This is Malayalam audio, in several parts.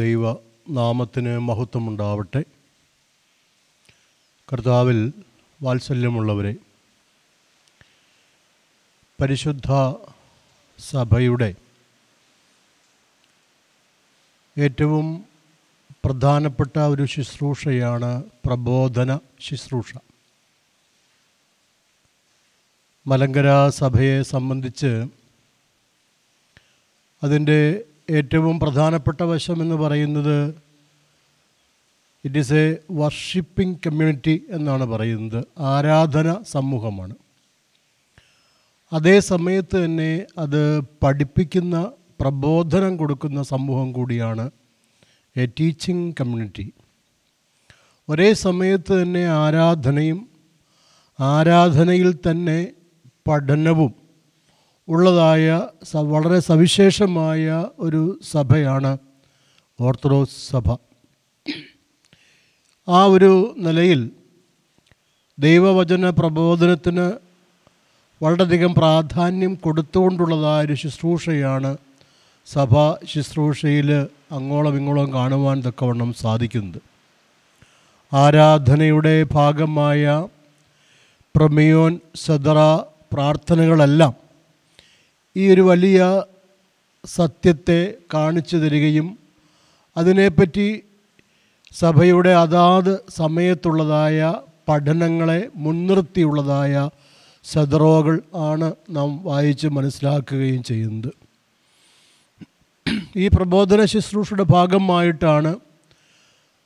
ദൈവ നാമത്തിന് മഹത്വമുണ്ടാവട്ടെ. കർത്താവിൽ വാത്സല്യമുള്ളവരെ പരിശുദ്ധ സഭയുടെ ഏറ്റവും പ്രധാനപ്പെട്ട ഒരു ശുശ്രൂഷയാണ് പ്രബോധന ശുശ്രൂഷ. മലങ്കര സഭയെ സംബന്ധിച്ച് അതിന്റെ ഏറ്റവും പ്രധാനപ്പെട്ട വശം എന്ന് പറയുന്നത് it is a worshipping community എന്നാണ് പറയുന്നത്. ആരാധന സമൂഹമാണ്. അതേ സമയത്ത് തന്നെ അത് പഠിപ്പിക്കുന്ന പ്രബോധനം കൊടുക്കുന്ന സമൂഹം കൂടിയാണ് എ ടീച്ചിങ് കമ്മ്യൂണിറ്റി ഒരേ സമയത്ത് തന്നെ ആരാധനയും ആരാധനയിൽ തന്നെ പഠനവും ഉള്ളതായ വളരെ സവിശേഷമായ ഒരു സഭയാണ് ഓർത്തഡോക്സ് സഭ. ആ ഒരു നിലയിൽ ദൈവവചന പ്രബോധനത്തിന് വളരെയധികം പ്രാധാന്യം കൊടുത്തുകൊണ്ടുള്ളതായ ഒരു ശുശ്രൂഷയാണ് സഭ ശുശ്രൂഷയിൽ അങ്ങോളം ഇങ്ങോളം കാണുവാൻ തക്കവണ്ണം സാധിക്കുന്നത്. ആരാധനയുടെ ഭാഗമായ പ്രമിയോൻ സദറ പ്രാർത്ഥനകളെല്ലാം ഈ ഒരു വലിയ സത്യത്തെ കാണിച്ചു തരികയും അതിനെപ്പറ്റി സഭയുടെ അതാത് സമയത്തുള്ളതായ പഠനങ്ങളെ മുൻനിർത്തിയുള്ളതായ സദറോകൾ ആണ് നാം വായിച്ച് മനസ്സിലാക്കുകയും ചെയ്യുന്നത്. ഈ പ്രബോധന ശുശ്രൂഷയുടെ ഭാഗമായിട്ടാണ്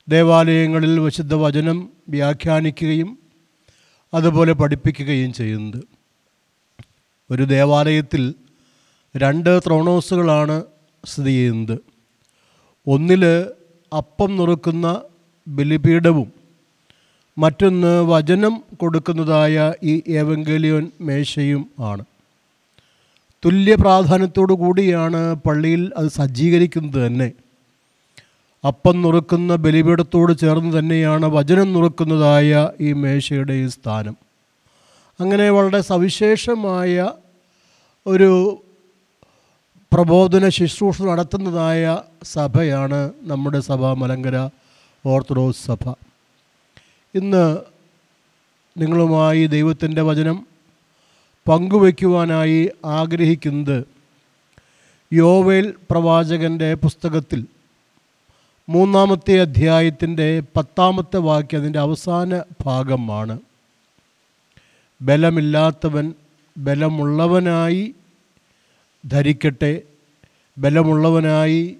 ദേവാലയങ്ങളിൽ വിശുദ്ധ വചനം വ്യാഖ്യാനിക്കുകയും അതുപോലെ പഠിപ്പിക്കുകയും ചെയ്യുന്നത്. ഒരു ദേവാലയത്തിൽ രണ്ട് ത്രോണോസുകളാണ് സ്ഥിതി ചെയ്യുന്നത്. ഒന്നിൽ അപ്പം നുറുക്കുന്ന ബലിപീഠവും മറ്റൊന്ന് വചനം കൊടുക്കുന്നതായ ഈ ഏവങ്കലിയോൻ മേശയും ആണ്. തുല്യ പ്രാധാന്യത്തോടു കൂടിയാണ് പള്ളിയിൽ അത് സജ്ജീകരിക്കുന്നത് തന്നെ. അപ്പം നുറുക്കുന്ന ബലിപീഠത്തോട് ചേർന്ന് തന്നെയാണ് വചനം നുറുക്കുന്നതായ ഈ മേശയുടെ ഈ സ്ഥാനം. അങ്ങനെ വളരെ സവിശേഷമായ ഒരു പ്രബോധന ശുശ്രൂഷ നടത്തുന്നതായ സഭയാണ് നമ്മുടെ സഭ മലങ്കര ഓർത്തഡോക്സ് സഭ. ഇന്ന് നിങ്ങളുമായി ദൈവത്തിന്റെ വചനം പങ്കുവയ്ക്കുവാനായി ആഗ്രഹിക്കുന്നത് യോവേൽ പ്രവാചകന്റെ പുസ്തകത്തിൽ മൂന്നാമത്തെ അധ്യായത്തിന്റെ പത്താമത്തെ വാക്യം അതിന്റെ അവസാന ഭാഗമാണ്. ബലമില്ലാത്തവൻ ബലമുള്ളവനായി ധരിക്കട്ടെ ബലമുള്ളവനായി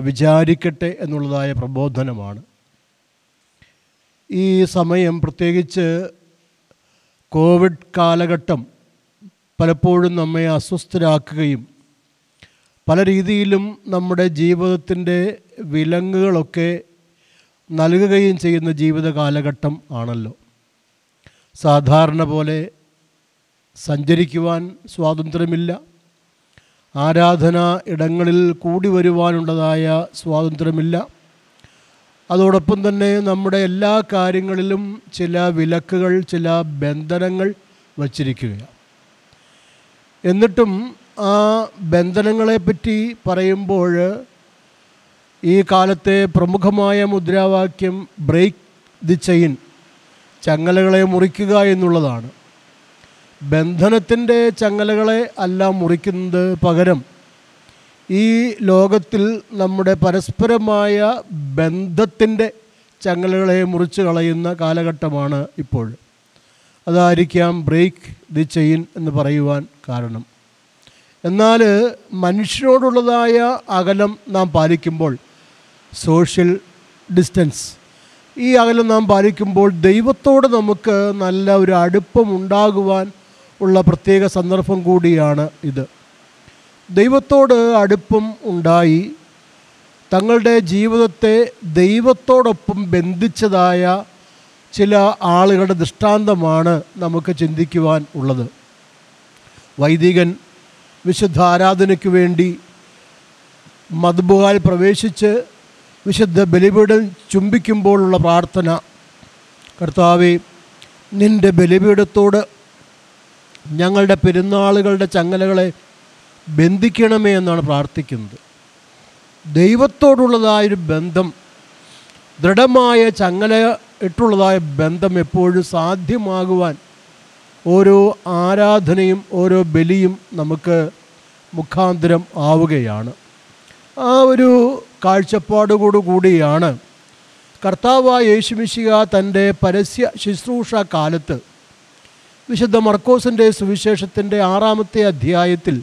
വിചാരിക്കട്ടെ എന്നുള്ളതായ പ്രബോധനമാണ്. ഈ സമയം പ്രത്യേകിച്ച് കോവിഡ് കാലഘട്ടം പലപ്പോഴും നമ്മെ അസ്വസ്ഥരാക്കുകയും പല രീതിയിലും നമ്മുടെ ജീവിതത്തിന്റെ വിലങ്ങുകളൊക്കെ നൽകുകയും ചെയ്യുന്ന ജീവിത കാലഘട്ടം ആണല്ലോ. സാധാരണ പോലെ സഞ്ചരിക്കുവാൻ സ്വാതന്ത്ര്യമില്ല. ആരാധന ഇടങ്ങളിൽ കൂടി വരുവാനുള്ളതായ സ്വാതന്ത്ര്യമില്ല. അതോടൊപ്പം തന്നെ നമ്മുടെ എല്ലാ കാര്യങ്ങളിലും ചില വിലക്കുകൾ ചില ബന്ധനങ്ങൾ വച്ചിരിക്കുകയാണ്. എന്നിട്ടും ആ ബന്ധനങ്ങളെപ്പറ്റി പറയുമ്പോൾ ഈ കാലത്തെ പ്രമുഖമായ മുദ്രാവാക്യം ബ്രേക്ക് ദി ചെയിൻ ചങ്ങലകളെ മുറിക്കുക എന്നുള്ളതാണ്. ബന്ധനത്തിന്റെ ചങ്ങലകളെ അല്ല മുറിക്കുന്നത് പകരം ഈ ലോകത്തിൽ നമ്മുടെ പരസ്പരമായ ബന്ധത്തിന്റെ ചങ്ങലകളെ മുറിച്ച് കളയുന്ന കാലഘട്ടമാണ് ഇപ്പോൾ. അതായിരിക്കാം ബ്രേക്ക് ദി ചെയിൻ എന്ന് പറയുവാൻ കാരണം. എന്നാൽ മനുഷ്യരോടുള്ളതായ അകലം നാം പാലിക്കുമ്പോൾ സോഷ്യൽ ഡിസ്റ്റൻസ് ഈ അകലം നാം പാലിക്കുമ്പോൾ ദൈവത്തോട് നമുക്ക് നല്ല ഒരു അടുപ്പം ഉണ്ടാകുവാൻ ഉള്ള പ്രത്യേക സന്ദർഭം കൂടിയാണ് ഇത്. ദൈവത്തോട് അടുപ്പം ഉണ്ടായി തങ്ങളുടെ ജീവിതത്തെ ദൈവത്തോടൊപ്പം ബന്ധിച്ചതായ ചില ആളുകളുടെ ദൃഷ്ടാന്തമാണ് നമുക്ക് ചിന്തിക്കുവാൻ ഉള്ളത്. വൈദികൻ വിശുദ്ധ ആരാധനയ്ക്ക് വേണ്ടി മധുബുകാൽ പ്രവേശിച്ച് വിശുദ്ധ ബലിപീഠം ചുംബിക്കുമ്പോഴുള്ള പ്രാർത്ഥന കർത്താവെ നിന്റെ ബലിപീഠത്തോട് ഞങ്ങളുടെ പെരുന്നാളുകളുടെ ചങ്ങലകളെ ബന്ധിക്കണമേ എന്നാണ് പ്രാർത്ഥിക്കുന്നത്. ദൈവത്തോടുള്ളതായൊരു ബന്ധം ദൃഢമായ ചങ്ങല ഇട്ടുള്ളതായ ബന്ധം എപ്പോഴും സാധ്യമാകുവാൻ ഓരോ ആരാധനയും ഓരോ ബലിയും നമുക്ക് മുഖാന്തരം ആവുകയാണ്. ആ ഒരു കാഴ്ചപ്പാടോടു കൂടിയാണ് കർത്താവായ യേശുമിശിക തന്റെ പരസ്യ ശുശ്രൂഷ കാലത്ത് വിശുദ്ധ മർക്കോസിന്റെ സുവിശേഷത്തിന്റെ ആറാമത്തെ അധ്യായത്തിൽ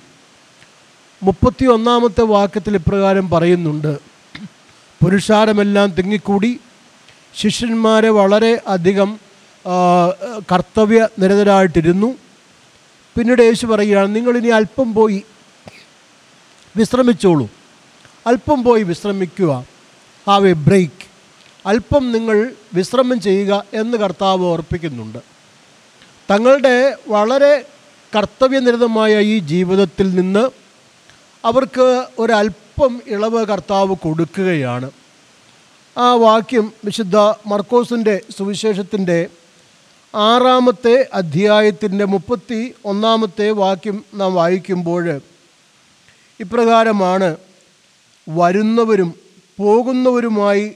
മുപ്പത്തി ഒന്നാമത്തെ വാക്യത്തിൽ ഇപ്രകാരം പറയുന്നുണ്ട്. പുരുഷാരമെല്ലാം തിങ്ങിക്കൂടി ശിഷ്യന്മാരെ വളരെ അധികം കർത്തവ്യ നിരതരായിട്ടിരുന്നു. പിന്നീട് യേശു പറയുകയാണ് നിങ്ങളിനി അല്പം പോയി വിശ്രമിച്ചോളൂ. അല്പം പോയി വിശ്രമിക്കുക. Have a break. അല്പം നിങ്ങൾ വിശ്രമം ചെയ്യുക എന്ന് കർത്താവ് ഓർപ്പിക്കുന്നുണ്ട്. തങ്ങളുടെ വളരെ കർത്തവ്യനിരതമായ ഈ ജീവിതത്തിൽ നിന്ന് അവർക്ക് ഒരല്പം ഇളവ് കർത്താവ് കൊടുക്കുകയാണ്. ആ വാക്യം വിശുദ്ധ മർക്കോസിന്റെ സുവിശേഷത്തിന്റെ ആറാമത്തെ അധ്യായത്തിന്റെ മുപ്പത്തി ഒന്നാമത്തെ വാക്യം നാം വായിക്കുമ്പോൾ ഇപ്രകാരമാണ് വരുന്നവരും പോകുന്നവരുമായി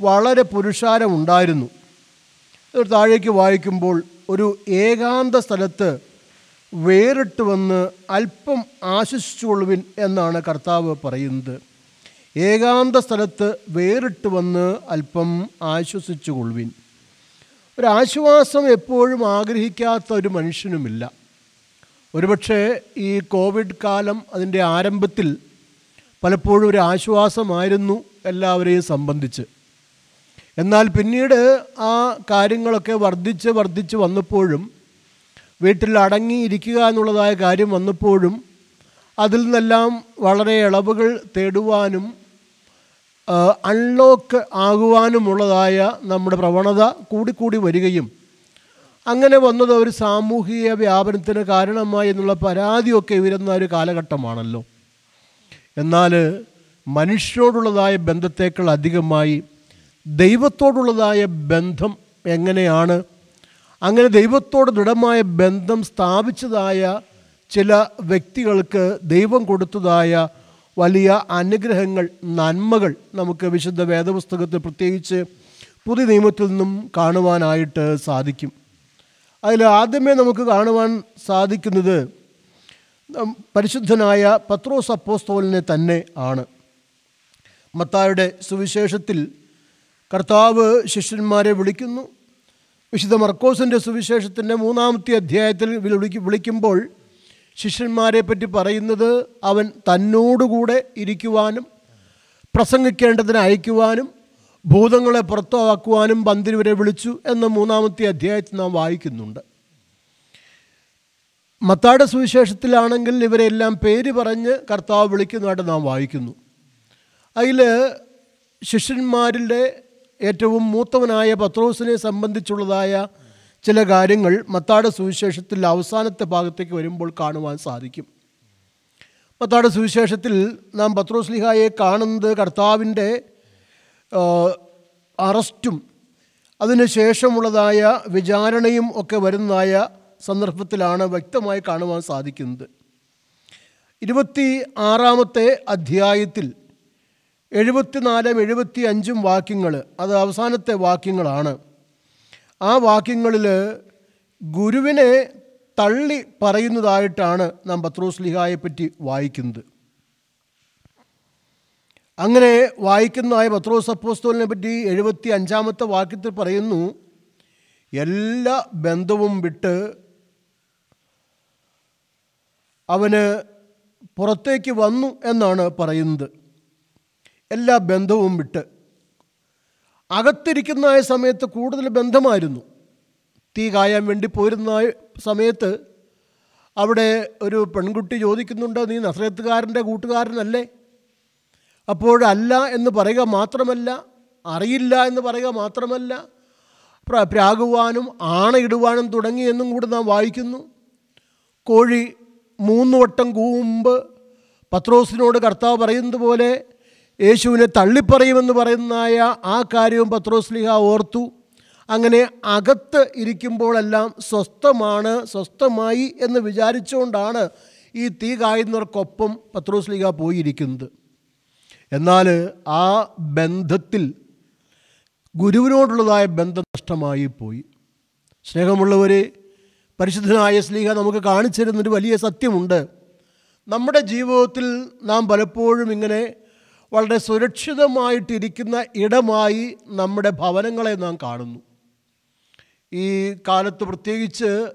വളരെ പുരുഷാരമുണ്ടായിരുന്നു താഴേക്ക് വായിക്കുമ്പോൾ ഒരു ഏകാന്ത സ്ഥലത്ത് വേറിട്ട് വന്ന് അല്പം ആശ്വസിച്ചുകൊള്ളുവിൻ എന്നാണ് കർത്താവ് പറയുന്നത്. ഏകാന്ത സ്ഥലത്ത് വേറിട്ട് വന്ന് അല്പം ആശ്വസിച്ചുകൊള്ളുവിൻ. ഒരു ആശ്വാസം എപ്പോഴും ആഗ്രഹിക്കാത്ത ഒരു മനുഷ്യനുമില്ല. ഒരുപക്ഷെ ഈ കോവിഡ് കാലം അതിന്റെ ആരംഭത്തിൽ പലപ്പോഴും ഒരു ആശ്വാസമായിരുന്നു എല്ലാവരെയും സംബന്ധിച്ച്. എന്നാൽ പിന്നീട് ആ കാര്യങ്ങളൊക്കെ വർദ്ധിച്ച് വർദ്ധിച്ച് വന്നപ്പോഴും വീട്ടിൽ അടങ്ങിയിരിക്കുക എന്നുള്ളതായ കാര്യം വന്നപ്പോഴും അതിൽ നിന്നെല്ലാം വളരെ ഇളവുകൾ തേടുവാനും അൺലോക്ക് ആകുവാനുമുള്ളതായ നമ്മുടെ പ്രവണത കൂടിക്കൂടി വരികയും അങ്ങനെ വന്നത് ഒരു സാമൂഹിക വ്യാപനത്തിന് കാരണമായി എന്നുള്ള പരാതിയൊക്കെ ഉയരുന്ന ഒരു കാലഘട്ടമാണല്ലോ. എന്നാൽ മനുഷ്യരോടുള്ളതായ ബന്ധത്തേക്കാൾ അധികമായി ദൈവത്തോടുള്ളതായ ബന്ധം എങ്ങനെയാണ്? അങ്ങനെ ദൈവത്തോട് ദൃഢമായ ബന്ധം സ്ഥാപിച്ചതായ ചില വ്യക്തികൾക്ക് ദൈവം കൊടുത്തതായ വലിയ അനുഗ്രഹങ്ങൾ നന്മകൾ നമുക്ക് വിശുദ്ധ വേദപുസ്തകത്തിൽ പ്രത്യേകിച്ച് പുതിയ നിയമത്തിൽ നിന്നും കാണുവാനായിട്ട് സാധിക്കും. അതിൽ ആദ്യമേ നമുക്ക് കാണുവാൻ സാധിക്കുന്നത് പരിശുദ്ധനായ പത്രോസ് അപ്പോസ്തോലിനെ തന്നെ ആണ്. മത്തായുടെ സുവിശേഷത്തിൽ കർത്താവ് ശിഷ്യന്മാരെ വിളിക്കുന്നു. വിശുദ്ധ മർക്കോസിന്റെ സുവിശേഷത്തിന്റെ മൂന്നാമത്തെ അധ്യായത്തിൽ വിളിക്ക് വിളിക്കുമ്പോൾ ശിഷ്യന്മാരെ പറ്റി പറയുന്നത് അവൻ തന്നോടുകൂടെ ഇരിക്കുവാനും പ്രസംഗിക്കേണ്ടതിന് അയക്കുവാനും ഭൂതങ്ങളെ പുറത്താക്കുവാനും പന്തിരുവരെ വിളിച്ചു എന്ന മൂന്നാമത്തെ അധ്യായത്തിൽ നാം വായിക്കുന്നുണ്ട്. മത്താടെ സുവിശേഷത്തിലാണെങ്കിൽ ഇവരെല്ലാം പേര് പറഞ്ഞ് കർത്താവ് വിളിക്കുന്നതായിട്ട് നാം വായിക്കുന്നു. അതിൽ ശിഷ്യന്മാരിലെ ഏറ്റവും മൂത്തവനായ പത്രോസിനെ സംബന്ധിച്ചുള്ളതായ ചില കാര്യങ്ങൾ മത്താട സുവിശേഷത്തിൽ അവസാനത്തെ ഭാഗത്തേക്ക് വരുമ്പോൾ കാണുവാൻ സാധിക്കും. മത്താട സുവിശേഷത്തിൽ നാം പത്രോസ് ലിഹായെ കാണുന്നത് കർത്താവിന്റെ അറസ്റ്റും അതിനുശേഷമുള്ളതായ വിചാരണയും ഒക്കെ വരുന്നതായ സന്ദർഭത്തിലാണ് വ്യക്തമായി കാണുവാൻ സാധിക്കുന്നത്. ഇരുപത്തി ആറാമത്തെ അധ്യായത്തിൽ എഴുപത്തിനാലും എഴുപത്തി അഞ്ചും വാക്യങ്ങൾ അത് അവസാനത്തെ വാക്യങ്ങളാണ്. ആ വാക്യങ്ങളിൽ ഗുരുവിനെ തള്ളി പറയുന്നതായിട്ടാണ് നാം പത്രോസ് ലിഹായെ പറ്റി വായിക്കുന്നത്. അങ്ങനെ വായിക്കുന്നതായ പത്രോസ് അപ്പോസ്തോലിനെ പറ്റി എഴുപത്തി അഞ്ചാമത്തെ വാക്യത്തിൽ പറയുന്നു എല്ലാ ബന്ധവും വിട്ട് അവന് പുറത്തേക്ക് വന്നു എന്നാണ് പറയുന്നത്. എല്ലാ ബന്ധവും വിട്ട്. അകത്തിരിക്കുന്ന ആ സമയത്ത് കൂടുതൽ ബന്ധമായിരുന്നു. തീ കായാൻ വേണ്ടി പോരുന്ന സമയത്ത് അവിടെ ഒരു പെൺകുട്ടി ചോദിക്കുന്നുണ്ട് നീ നസ്രത്തുകാരന്റെ കൂട്ടുകാരനല്ലേ? അപ്പോഴല്ല എന്ന് പറയുക മാത്രമല്ല അറിയില്ല എന്ന് പറയുക മാത്രമല്ല പ്ര- പ്രാകുവാനും ആണയിടുവാനും തുടങ്ങി എന്നും കൂടി നാം വായിക്കുന്നു. കോഴി മൂന്ന് വട്ടം കൂമ്പ് പത്രോസിനോട് കർത്താവ് പറയുന്നത് പോലെ യേശുവിനെ തള്ളിപ്പറയുമെന്ന് പറയുന്നതായ ആ കാര്യവും പത്രോസ്ലിഹ ഓർത്തു. അങ്ങനെ അകത്ത് ഇരിക്കുമ്പോഴെല്ലാം സ്വസ്ഥമാണ് സ്വസ്ഥമായി എന്ന് വിചാരിച്ചുകൊണ്ടാണ് ഈ തീ കായുന്നവർക്കൊപ്പം പത്രോസ്ലിഹ പോയിരിക്കുന്നത്. എന്നാൽ ആ ബന്ധത്തിൽ ഗുരുവിനോടുള്ളതായ ബന്ധം നഷ്ടമായി പോയി. സ്നേഹമുള്ളവരെ പരിശുദ്ധനായ സ്ലീഹ നമുക്ക് കാണിച്ചു തരുന്നൊരു വലിയ സത്യമുണ്ട്. നമ്മുടെ ജീവിതത്തിൽ നാം പലപ്പോഴും ഇങ്ങനെ വളരെ സുരക്ഷിതമായിട്ടിരിക്കുന്ന ഇടമായി നമ്മുടെ ഭവനങ്ങളെ നാം കാണുന്നു. ഈ കാലത്ത് പ്രത്യേകിച്ച്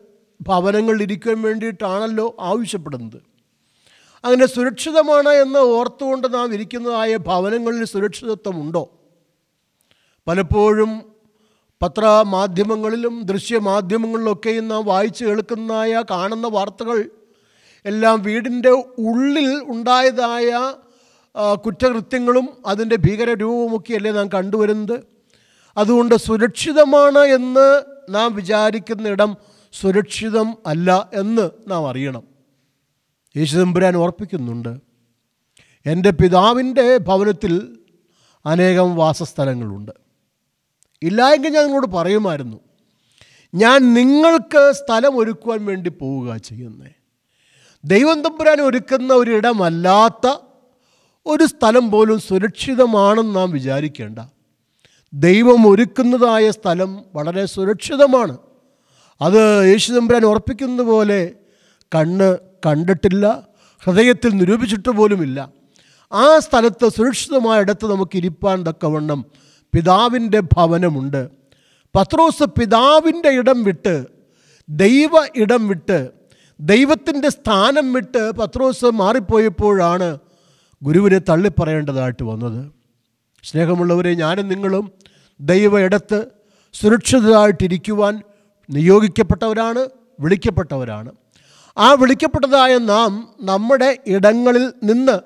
ഭവനങ്ങളിൽ ഇരിക്കാൻ വേണ്ടിയിട്ടാണല്ലോ ആവശ്യപ്പെടുന്നത്. അങ്ങനെ സുരക്ഷിതമാണ് എന്ന് ഓർത്തുകൊണ്ട് നാം ഇരിക്കുന്നതായ ഭവനങ്ങളിൽ സുരക്ഷിതത്വമുണ്ടോ? പലപ്പോഴും പത്രമാധ്യമങ്ങളിലും ദൃശ്യമാധ്യമങ്ങളിലൊക്കെയും നാം വായിച്ചു കേൾക്കുന്നതായ കാണുന്ന വാർത്തകൾ എല്ലാം വീടിന്റെ ഉള്ളിൽ ഉണ്ടായതായ കുറ്റകൃത്യങ്ങളും അതിന്റെ അല്ലേ നാം കണ്ടുവരുന്നത്? അതുകൊണ്ട് സുരക്ഷിതമാണ് എന്ന് നാം വിചാരിക്കുന്ന ഇടം സുരക്ഷിതം അല്ല എന്ന് നാം അറിയണം. യേശുദമ്പുരാൻ ഓർപ്പിക്കുന്നുണ്ട്. എന്റെ പിതാവിന്റെ ഭവനത്തിൽ അനേകം വാസസ്ഥലങ്ങളുണ്ട്. ഇല്ലായെങ്കിൽ ഞാൻ നിങ്ങളോട് പറയുമായിരുന്നു ഞാൻ നിങ്ങൾക്ക് സ്ഥലം ഒരുക്കുവാൻ വേണ്ടി പോവുക ചെയ്യുന്നേ. ദൈവം തമ്പുരാൻ ഒരുക്കുന്ന ഒരിടമല്ലാത്ത ഒരു സ്ഥലം പോലും സുരക്ഷിതമാണെന്ന് നാം വിചാരിക്കേണ്ട. ദൈവം ഒരുക്കുന്നതായ സ്ഥലം വളരെ സുരക്ഷിതമാണ്. അത് യേശുദമ്പുരാൻ ഉറപ്പിക്കുന്നത് പോലെ കണ്ണ് കണ്ടിട്ടില്ല ഹൃദയത്തിൽ നിരൂപിച്ചിട്ട് പോലുമില്ല. ആ സ്ഥലത്ത് സുരക്ഷിതമായ ഇടത്ത് നമുക്ക് ഇരിപ്പാൻ തക്കവണ്ണം പിതാവിന്റെ ഭവനമുണ്ട്. പത്രോസ് പിതാവിന്റെ ഇടം വിട്ട് ദൈവ ഇടം വിട്ട് ദൈവത്തിന്റെ സ്ഥാനം വിട്ട് പത്രോസ് മാറിപ്പോയപ്പോഴാണ് ഗുരുവിനെ തള്ളിപ്പറയേണ്ടതായിട്ട് വന്നത്. സ്നേഹമുള്ളവരെ ഞാനും നിങ്ങളും ദൈവ ഇടത്ത് സുരക്ഷിതരായിട്ടിരിക്കുവാൻ നിയോഗിക്കപ്പെട്ടവരാണ് വിളിക്കപ്പെട്ടവരാണ്. ആ വിളിക്കപ്പെട്ടതായ നാം നമ്മുടെ ഇടങ്ങളിൽ നിന്ന്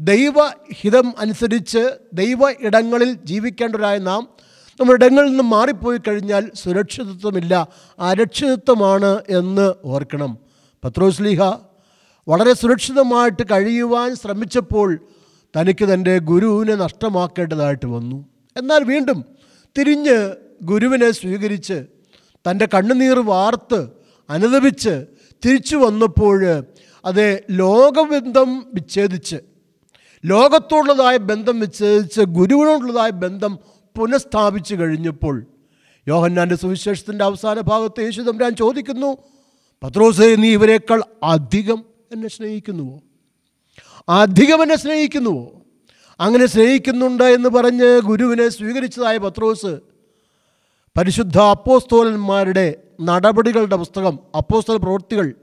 ദൈവഹിതം അനുസരിച്ച് ദൈവ ഇടങ്ങളിൽ ജീവിക്കേണ്ടവരായ നാം നമ്മുടെ ഇടങ്ങളിൽ നിന്ന് മാറിപ്പോയി കഴിഞ്ഞാൽ സുരക്ഷിതത്വമില്ല അരക്ഷിതത്വമാണ് എന്ന് ഓർക്കണം. പത്രോസ്ലിഹ വളരെ സുരക്ഷിതമായിട്ട് കഴിയുവാൻ ശ്രമിച്ചപ്പോൾ തനിക്ക് തന്റെ ഗുരുവിനെ നഷ്ടമാക്കേണ്ടതായിട്ട് വന്നു. എന്നാൽ വീണ്ടും തിരിഞ്ഞ് ഗുരുവിനെ സ്വീകരിച്ച് തന്റെ കണ്ണുനീർ വാർത്ത് അനുദപിച്ച് തിരിച്ചു വന്നപ്പോൾ അത് ലോകബന്ധം വിച്ഛേദിച്ച് ലോകത്തോടുള്ളതായ ബന്ധം വിച്ഛേദിച്ച് ഗുരുവിനോടുള്ളതായ ബന്ധം പുനഃസ്ഥാപിച്ചു കഴിഞ്ഞപ്പോൾ യോഹന്നാന്റെ സുവിശേഷത്തിന്റെ അവസാന ഭാഗത്ത് യേശു തമ്പുരാൻ ചോദിക്കുന്നു പത്രോസേ നീ ഇവരെക്കാൾ അധികം എന്നെ സ്നേഹിക്കുന്നുവോ? അധികം എന്നെ സ്നേഹിക്കുന്നുവോ? അങ്ങനെ സ്നേഹിക്കുന്നുണ്ട് എന്ന് പറഞ്ഞ് ഗുരുവിനെ സ്വീകരിച്ചതായ പത്രോസ് പരിശുദ്ധ അപ്പോസ്തോലന്മാരുടെ നടപടികളുടെ പുസ്തകം അപ്പോസ്തല പ്രവൃത്തികൾ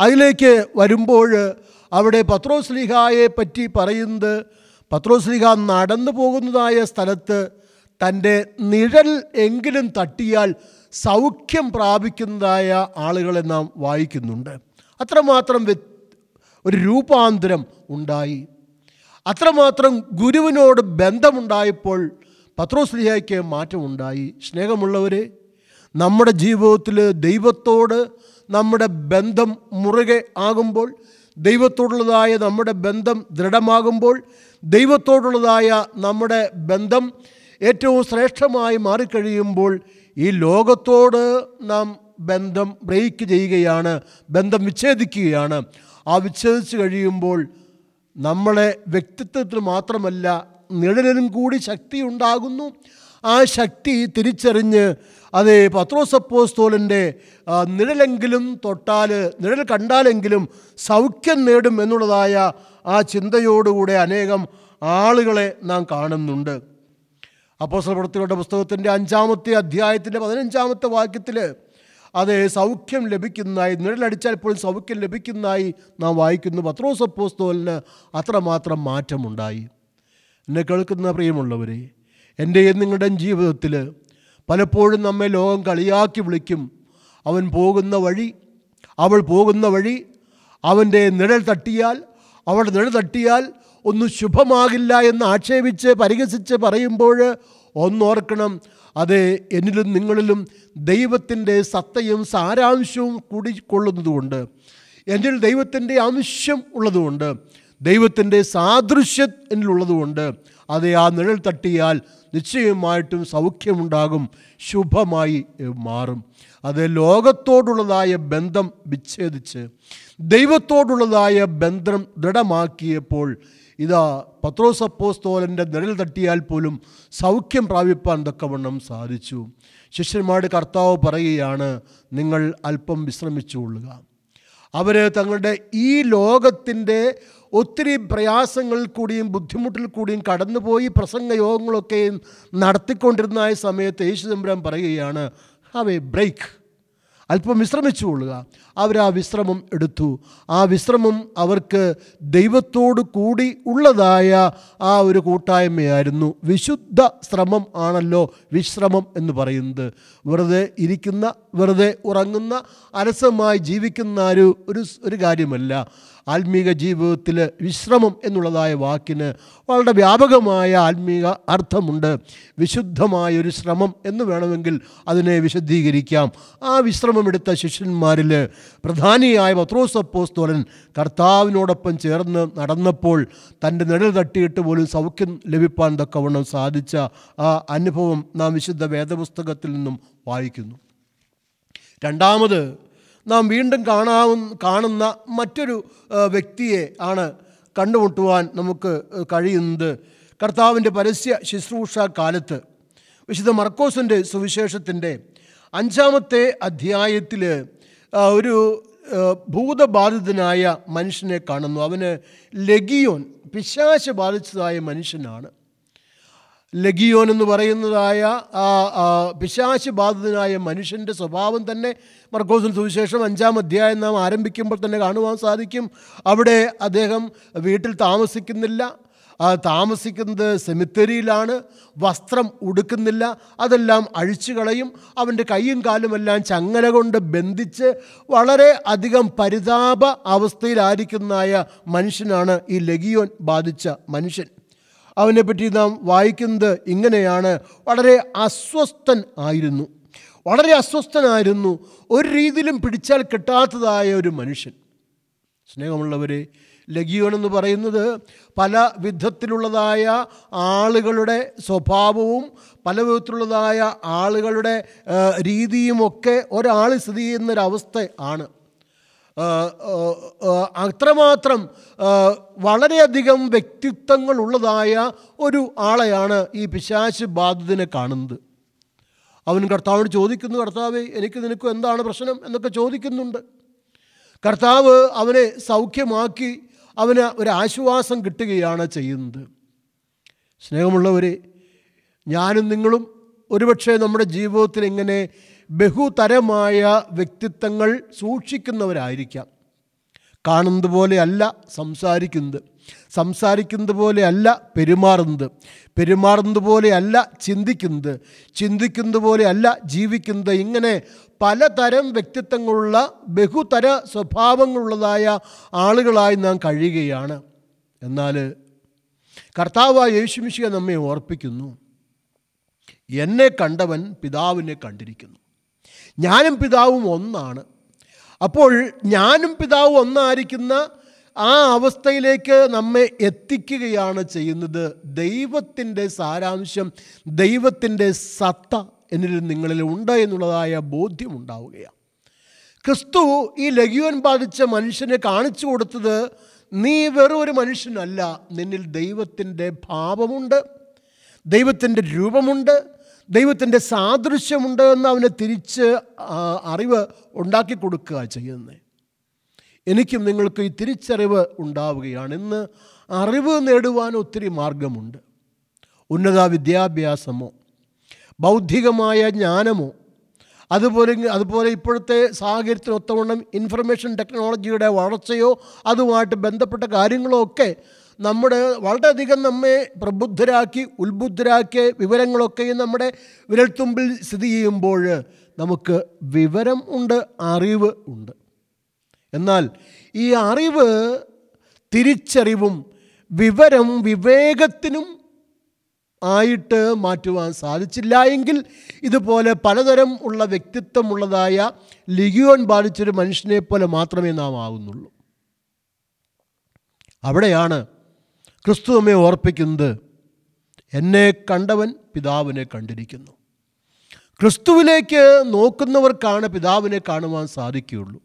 അതിലേക്ക് വരുമ്പോൾ അവിടെ പത്രോസ്ലിഹായെ പറ്റി പറയുന്നത് പത്രോസ്ലിഹ നടന്നു പോകുന്നതായ സ്ഥലത്ത് തന്റെ നിഴൽ എങ്കിലും തട്ടിയാൽ സൗഖ്യം പ്രാപിക്കുന്നതായ ആളുകളെ നാം വായിക്കുന്നുണ്ട്. അത്രമാത്രം വ്യ ഒരു രൂപാന്തരം ഉണ്ടായി. അത്രമാത്രം ഗുരുവിനോട് ബന്ധമുണ്ടായപ്പോൾ പത്രോസ്ലിഹയ്ക്ക് മാറ്റമുണ്ടായി. സ്നേഹമുള്ളവരെ നമ്മുടെ ജീവിതത്തിൽ ദൈവത്തോട് നമ്മുടെ ബന്ധം മുറുകെ ആകുമ്പോൾ ദൈവത്തോടുള്ളതായ നമ്മുടെ ബന്ധം ദൃഢമാകുമ്പോൾ ദൈവത്തോടുള്ളതായ നമ്മുടെ ബന്ധം ഏറ്റവും ശ്രേഷ്ഠമായി മാറിക്കഴിയുമ്പോൾ ഈ ലോകത്തോട് നാം ബന്ധം ബ്രേക്ക് ചെയ്യുകയാണ് ബന്ധം വിച്ഛേദിക്കുകയാണ്. ആ വിച്ഛേദിച്ച് കഴിയുമ്പോൾ നമ്മളെ വ്യക്തിത്വത്തിൽ മാത്രമല്ല നിഴലിനും കൂടി ശക്തി ഉണ്ടാകുന്നു. ആ ശക്തി തിരിച്ചറിഞ്ഞ് അത് പത്രോസപ്പോസ്തോലിന്റെ നിഴലെങ്കിലും തൊട്ടാൽ നിഴൽ കണ്ടാലെങ്കിലും സൗഖ്യം നേടും എന്നുള്ളതായ ആ ചിന്തയോടുകൂടെ അനേകം ആളുകളെ നാം കാണുന്നുണ്ട്. അപ്പോസ്തല പ്രവൃത്തികളുടെ പുസ്തകത്തിന്റെ അഞ്ചാമത്തെ അധ്യായത്തിന്റെ പതിനഞ്ചാമത്തെ വാക്യത്തിൽ അത് സൗഖ്യം ലഭിക്കുന്നതായി നിഴലടിച്ചാൽ പോലും സൗഖ്യം ലഭിക്കുന്നതായി നാം വായിക്കുന്നു. പത്രോസ് അപ്പോസ്തോലിന് അത്രമാത്രം മാറ്റമുണ്ടായി. എന്നെ കേൾക്കുന്ന പ്രിയമുള്ളവരെ എന്റെയും നിങ്ങളുടെ ജീവിതത്തിൽ പലപ്പോഴും നമ്മെ ലോകം കളിയാക്കി വിളിക്കും. അവൻ പോകുന്ന വഴി അവൾ പോകുന്ന വഴി അവന്റെ നിഴൽ തട്ടിയാൽ അവളുടെ നിഴൽ തട്ടിയാൽ ഒന്നും ശുഭമാകില്ല എന്ന് ആക്ഷേപിച്ച് പരിഹസിച്ച് പറയുമ്പോൾ ഒന്നോർക്കണം അത് എന്നിലും നിങ്ങളിലും ദൈവത്തിന്റെ സത്തയും സാരാംശവും കൂടിക്കൊള്ളുന്നതുകൊണ്ട് എന്നിൽ ദൈവത്തിന്റെ അംശം ഉള്ളതുകൊണ്ട് ദൈവത്തിന്റെ സാദൃശ്യം എന്നിലുള്ളതുകൊണ്ട് അത് ആ നിഴൽ തട്ടിയാൽ നിശ്ചയമായിട്ടും സൗഖ്യമുണ്ടാകും ശുഭമായി മാറും. അത് ലോകത്തോടുള്ളതായ ബന്ധം വിച്ഛേദിച്ച് ദൈവത്തോടുള്ളതായ ബന്ധം ദൃഢമാക്കിയപ്പോൾ ഇതാ പത്രോസ് അപ്പോസ്തോലന്റെ നിഴൽ തട്ടിയാൽ പോലും സൗഖ്യം പ്രാപിപ്പാൻ തക്കവണ്ണം സാധിച്ചു. ശിഷ്യന്മാരുടെ കർത്താവ് പറയുകയാണ് നിങ്ങൾ അല്പം വിശ്രമിച്ചുകൊള്ളുക. അവർ തങ്ങളുടെ ഈ ലോകത്തിന്റെ ഒത്തിരി പ്രയാസങ്ങളിൽ കൂടിയും ബുദ്ധിമുട്ടിൽ കൂടിയും കടന്നുപോയി പ്രസംഗ യോഗങ്ങളൊക്കെയും നടത്തിക്കൊണ്ടിരുന്ന സമയത്ത് യേശുദമ്പുരാൻ പറയുകയാണ് ഹാവ് എ ബ്രേക്ക് അല്പം വിശ്രമിച്ചുകൊള്ളുക. അവർ ആ വിശ്രമം എടുത്തു. ആ വിശ്രമം അവർക്ക് ദൈവത്തോട് കൂടി ഉള്ളതായ ആ ഒരു കൂട്ടായ്മയായിരുന്നു. വിശുദ്ധ ശ്രമം ആണല്ലോ വിശ്രമം എന്ന് പറയുന്നത്. വെറുതെ ഇരിക്കുന്ന വെറുതെ ഉറങ്ങുന്ന അലസമായി ജീവിക്കുന്ന ഒരു ഒരു കാര്യമല്ല. ആത്മീക ജീവിതത്തിൽ വിശ്രമം എന്നുള്ളതായ വാക്കിന് വളരെ വ്യാപകമായ ആത്മീക അർത്ഥമുണ്ട്. വിശുദ്ധമായൊരു ശ്രമം എന്ന് വേണമെങ്കിൽ അതിനെ വിശദീകരിക്കാം ആ വിശ്രമമെടുത്ത ശിഷ്യന്മാരിൽ പ്രധാനിയായ പത്രോസപ്പോസ്തോലൻ കർത്താവിനോടൊപ്പം ചേർന്ന് നടന്നപ്പോൾ തന്റെ നിഴൽ തട്ടിയിട്ട് പോലും സൗഖ്യം ലഭിപ്പാൻ തക്കവണ്ണം സാധിച്ച ആ അനുഭവം നാം വിശുദ്ധ വേദപുസ്തകത്തിൽ നിന്നും വായിക്കുന്നു. രണ്ടാമത് നാം വീണ്ടും കാണാവുന്ന കാണുന്ന മറ്റൊരു വ്യക്തിയെ ആണ് കണ്ടുമുട്ടുവാൻ നമുക്ക് കഴിയുന്നത്. കർത്താവിന്റെ പരസ്യ ശുശ്രൂഷ കാലത്ത് വിശുദ്ധ മർക്കോസിന്റെ സുവിശേഷത്തിന്റെ അഞ്ചാമത്തെ അധ്യായത്തിൽ ഒരു ഭൂതബാധിതനായ മനുഷ്യനെ കാണുന്നു. അവന് ലഗിയോൻ പിശാശ ബാധിച്ചതായ മനുഷ്യനാണ്. ലഗിയോൻ എന്ന് പറയുന്നതായ പിശാശ് ബാധിതനായ മനുഷ്യന്റെ സ്വഭാവം തന്നെ മർക്കോസിന് സുവിശേഷം അഞ്ചാം അധ്യായം നാം ആരംഭിക്കുമ്പോൾ തന്നെ കാണുവാൻ സാധിക്കും. അവിടെ അദ്ദേഹം വീട്ടിൽ താമസിക്കുന്നില്ല. താമസിക്കുന്നത് സെമിത്തേരിയിലാണ്. വസ്ത്രം ഉടുക്കുന്നില്ല. അതെല്ലാം അഴിച്ചു കളയും. അവന്റെ കൈയും കാലുമെല്ലാം ചങ്ങല കൊണ്ട് ബന്ധിച്ച് വളരെ അധികം പരിതാപ അവസ്ഥയിലായിരിക്കുന്നതായ മനുഷ്യനാണ് ഈ ലഗിയോൻ ബാധിച്ച മനുഷ്യൻ. അവനെപ്പറ്റി നാം വായിക്കുന്നത് ഇങ്ങനെയാണ്. വളരെ അസ്വസ്ഥൻ ആയിരുന്നു. വളരെ അസ്വസ്ഥനായിരുന്നു. ഒരു രീതിയിലും പിടിച്ചാൽ കിട്ടാത്തതായ ഒരു മനുഷ്യൻ. സ്നേഹമുള്ളവരെ ലഗിയോൻ എന്ന് പറയുന്നത് പല വിധത്തിലുള്ളതായ ആളുകളുടെ സ്വഭാവവും പല വിധത്തിലുള്ളതായ ആളുകളുടെ രീതിയുമൊക്കെ ഒരാൾ സ്ഥിതി ചെയ്യുന്നൊരവസ്ഥ ആണ്. അത്രമാത്രം വളരെയധികം വ്യക്തിത്വങ്ങളുള്ളതായ ഒരു ആളെയാണ് ഈ പിശാച് ബാധിതനെ കാണുന്നത്. അവൻ കർത്താവിനോട് ചോദിക്കുന്നു കർത്താവ് എനിക്ക് നിനക്കും എന്താണ് പ്രശ്നം? എന്നൊക്കെ ചോദിക്കുന്നുണ്ട്. കർത്താവ് അവനെ സൗഖ്യമാക്കി അവന് ഒരു ആശ്വാസം കിട്ടുകയാണ് ചെയ്യുന്നത്. സ്നേഹമുള്ളവരെ ഞാനും നിങ്ങളും ഒരുപക്ഷെ നമ്മുടെ ജീവിതത്തിൽ ഇങ്ങനെ ബഹുതരമായ വ്യക്തിത്വങ്ങൾ സൂക്ഷിക്കുന്നവരായിരിക്കാം. കാണുന്നത് പോലെയല്ല സംസാരിക്കുന്നത്. സംസാരിക്കുന്നത് പോലെയല്ല പെരുമാറുന്നത്. പെരുമാറുന്നത് പോലെയല്ല ചിന്തിക്കുന്നത്. ചിന്തിക്കുന്നത് പോലെയല്ല ജീവിക്കുന്നത്. ഇങ്ങനെ പലതരം വ്യക്തിത്വങ്ങളുള്ള ബഹുതര സ്വഭാവങ്ങളുള്ളതായ ആളുകളായി നാം കഴിയുകയാണ്. എന്നാൽ കർത്താവായ യേശുമിശിക നമ്മെ ഓർപ്പിക്കുന്നു. എന്നെ കണ്ടവൻ പിതാവിനെ കണ്ടിരിക്കുന്നു. ഞാനും പിതാവും ഒന്നാണ്. അപ്പോൾ ഞാനും പിതാവും ഒന്നായിരിക്കുന്ന ആ അവസ്ഥയിലേക്ക് നമ്മെ എത്തിക്കുകയാണ് ചെയ്യുന്നത്. ദൈവത്തിന്റെ സാരാംശം ദൈവത്തിന്റെ സത്ത എന്നിൽ നിങ്ങളിൽ ഉണ്ട് എന്നുള്ളതായ ബോധ്യമുണ്ടാവുകയാണ് ക്രിസ്തു ഈ ലഘുവൻ ബാധിച്ച മനുഷ്യനെ കാണിച്ചു കൊടുത്തത് നീ വെറൊരു മനുഷ്യനല്ല നിന്നിൽ ദൈവത്തിന്റെ ഭാവമുണ്ട് ദൈവത്തിന്റെ രൂപമുണ്ട് ദൈവത്തിന്റെ സാദൃശ്യമുണ്ട് എന്ന് അവനെ തിരിച്ച് അറിവ് ഉണ്ടാക്കി കൊടുക്കുക ചെയ്യുന്നത് എനിക്കും നിങ്ങൾക്ക് ഈ തിരിച്ചറിവ് ഉണ്ടാവുകയാണ്. ഇന്ന് അറിവ് നേടുവാൻ ഒത്തിരി മാർഗമുണ്ട്. ഉന്നത വിദ്യാഭ്യാസമോ ബൗദ്ധികമായ ജ്ഞാനമോ അതുപോലെ അതുപോലെ ഇപ്പോഴത്തെ സാഹചര്യത്തിനൊത്തവണ്ണം ഇൻഫർമേഷൻ ടെക്നോളജിയുടെ വളർച്ചയോ അതുമായിട്ട് ബന്ധപ്പെട്ട കാര്യങ്ങളോ ഒക്കെ നമ്മുടെ വളരെയധികം നമ്മെ പ്രബുദ്ധരാക്കി ഉത്ബുദ്ധരാക്കിയ വിവരങ്ങളൊക്കെയും നമ്മുടെ വിരൽത്തുമ്പിൽ സ്ഥിതി ചെയ്യുമ്പോൾ നമുക്ക് വിവരം ഉണ്ട് അറിവ് ഉണ്ട്. എന്നാൽ ഈ അറിവ് തിരിച്ചറിവും വിവരം വിവേകത്തിനും ആയിട്ട് മാറ്റുവാൻ സാധിച്ചില്ല എങ്കിൽ ഇതുപോലെ പലതരം ഉള്ള വ്യക്തിത്വമുള്ളതായ ലിഗിയോൻ ബാധിച്ചൊരു മനുഷ്യനെ പോലെ മാത്രമേ നാം ആവുന്നുള്ളൂ. അവിടെയാണ് ക്രിസ്തു നമ്മെ ഓർപ്പിക്കുന്നത് എന്നെ കണ്ടവൻ പിതാവിനെ കണ്ടിരിക്കുന്നു. ക്രിസ്തുവിലേക്ക് നോക്കുന്നവർക്കാണ് പിതാവിനെ കാണുവാൻ സാധിക്കുകയുള്ളൂ.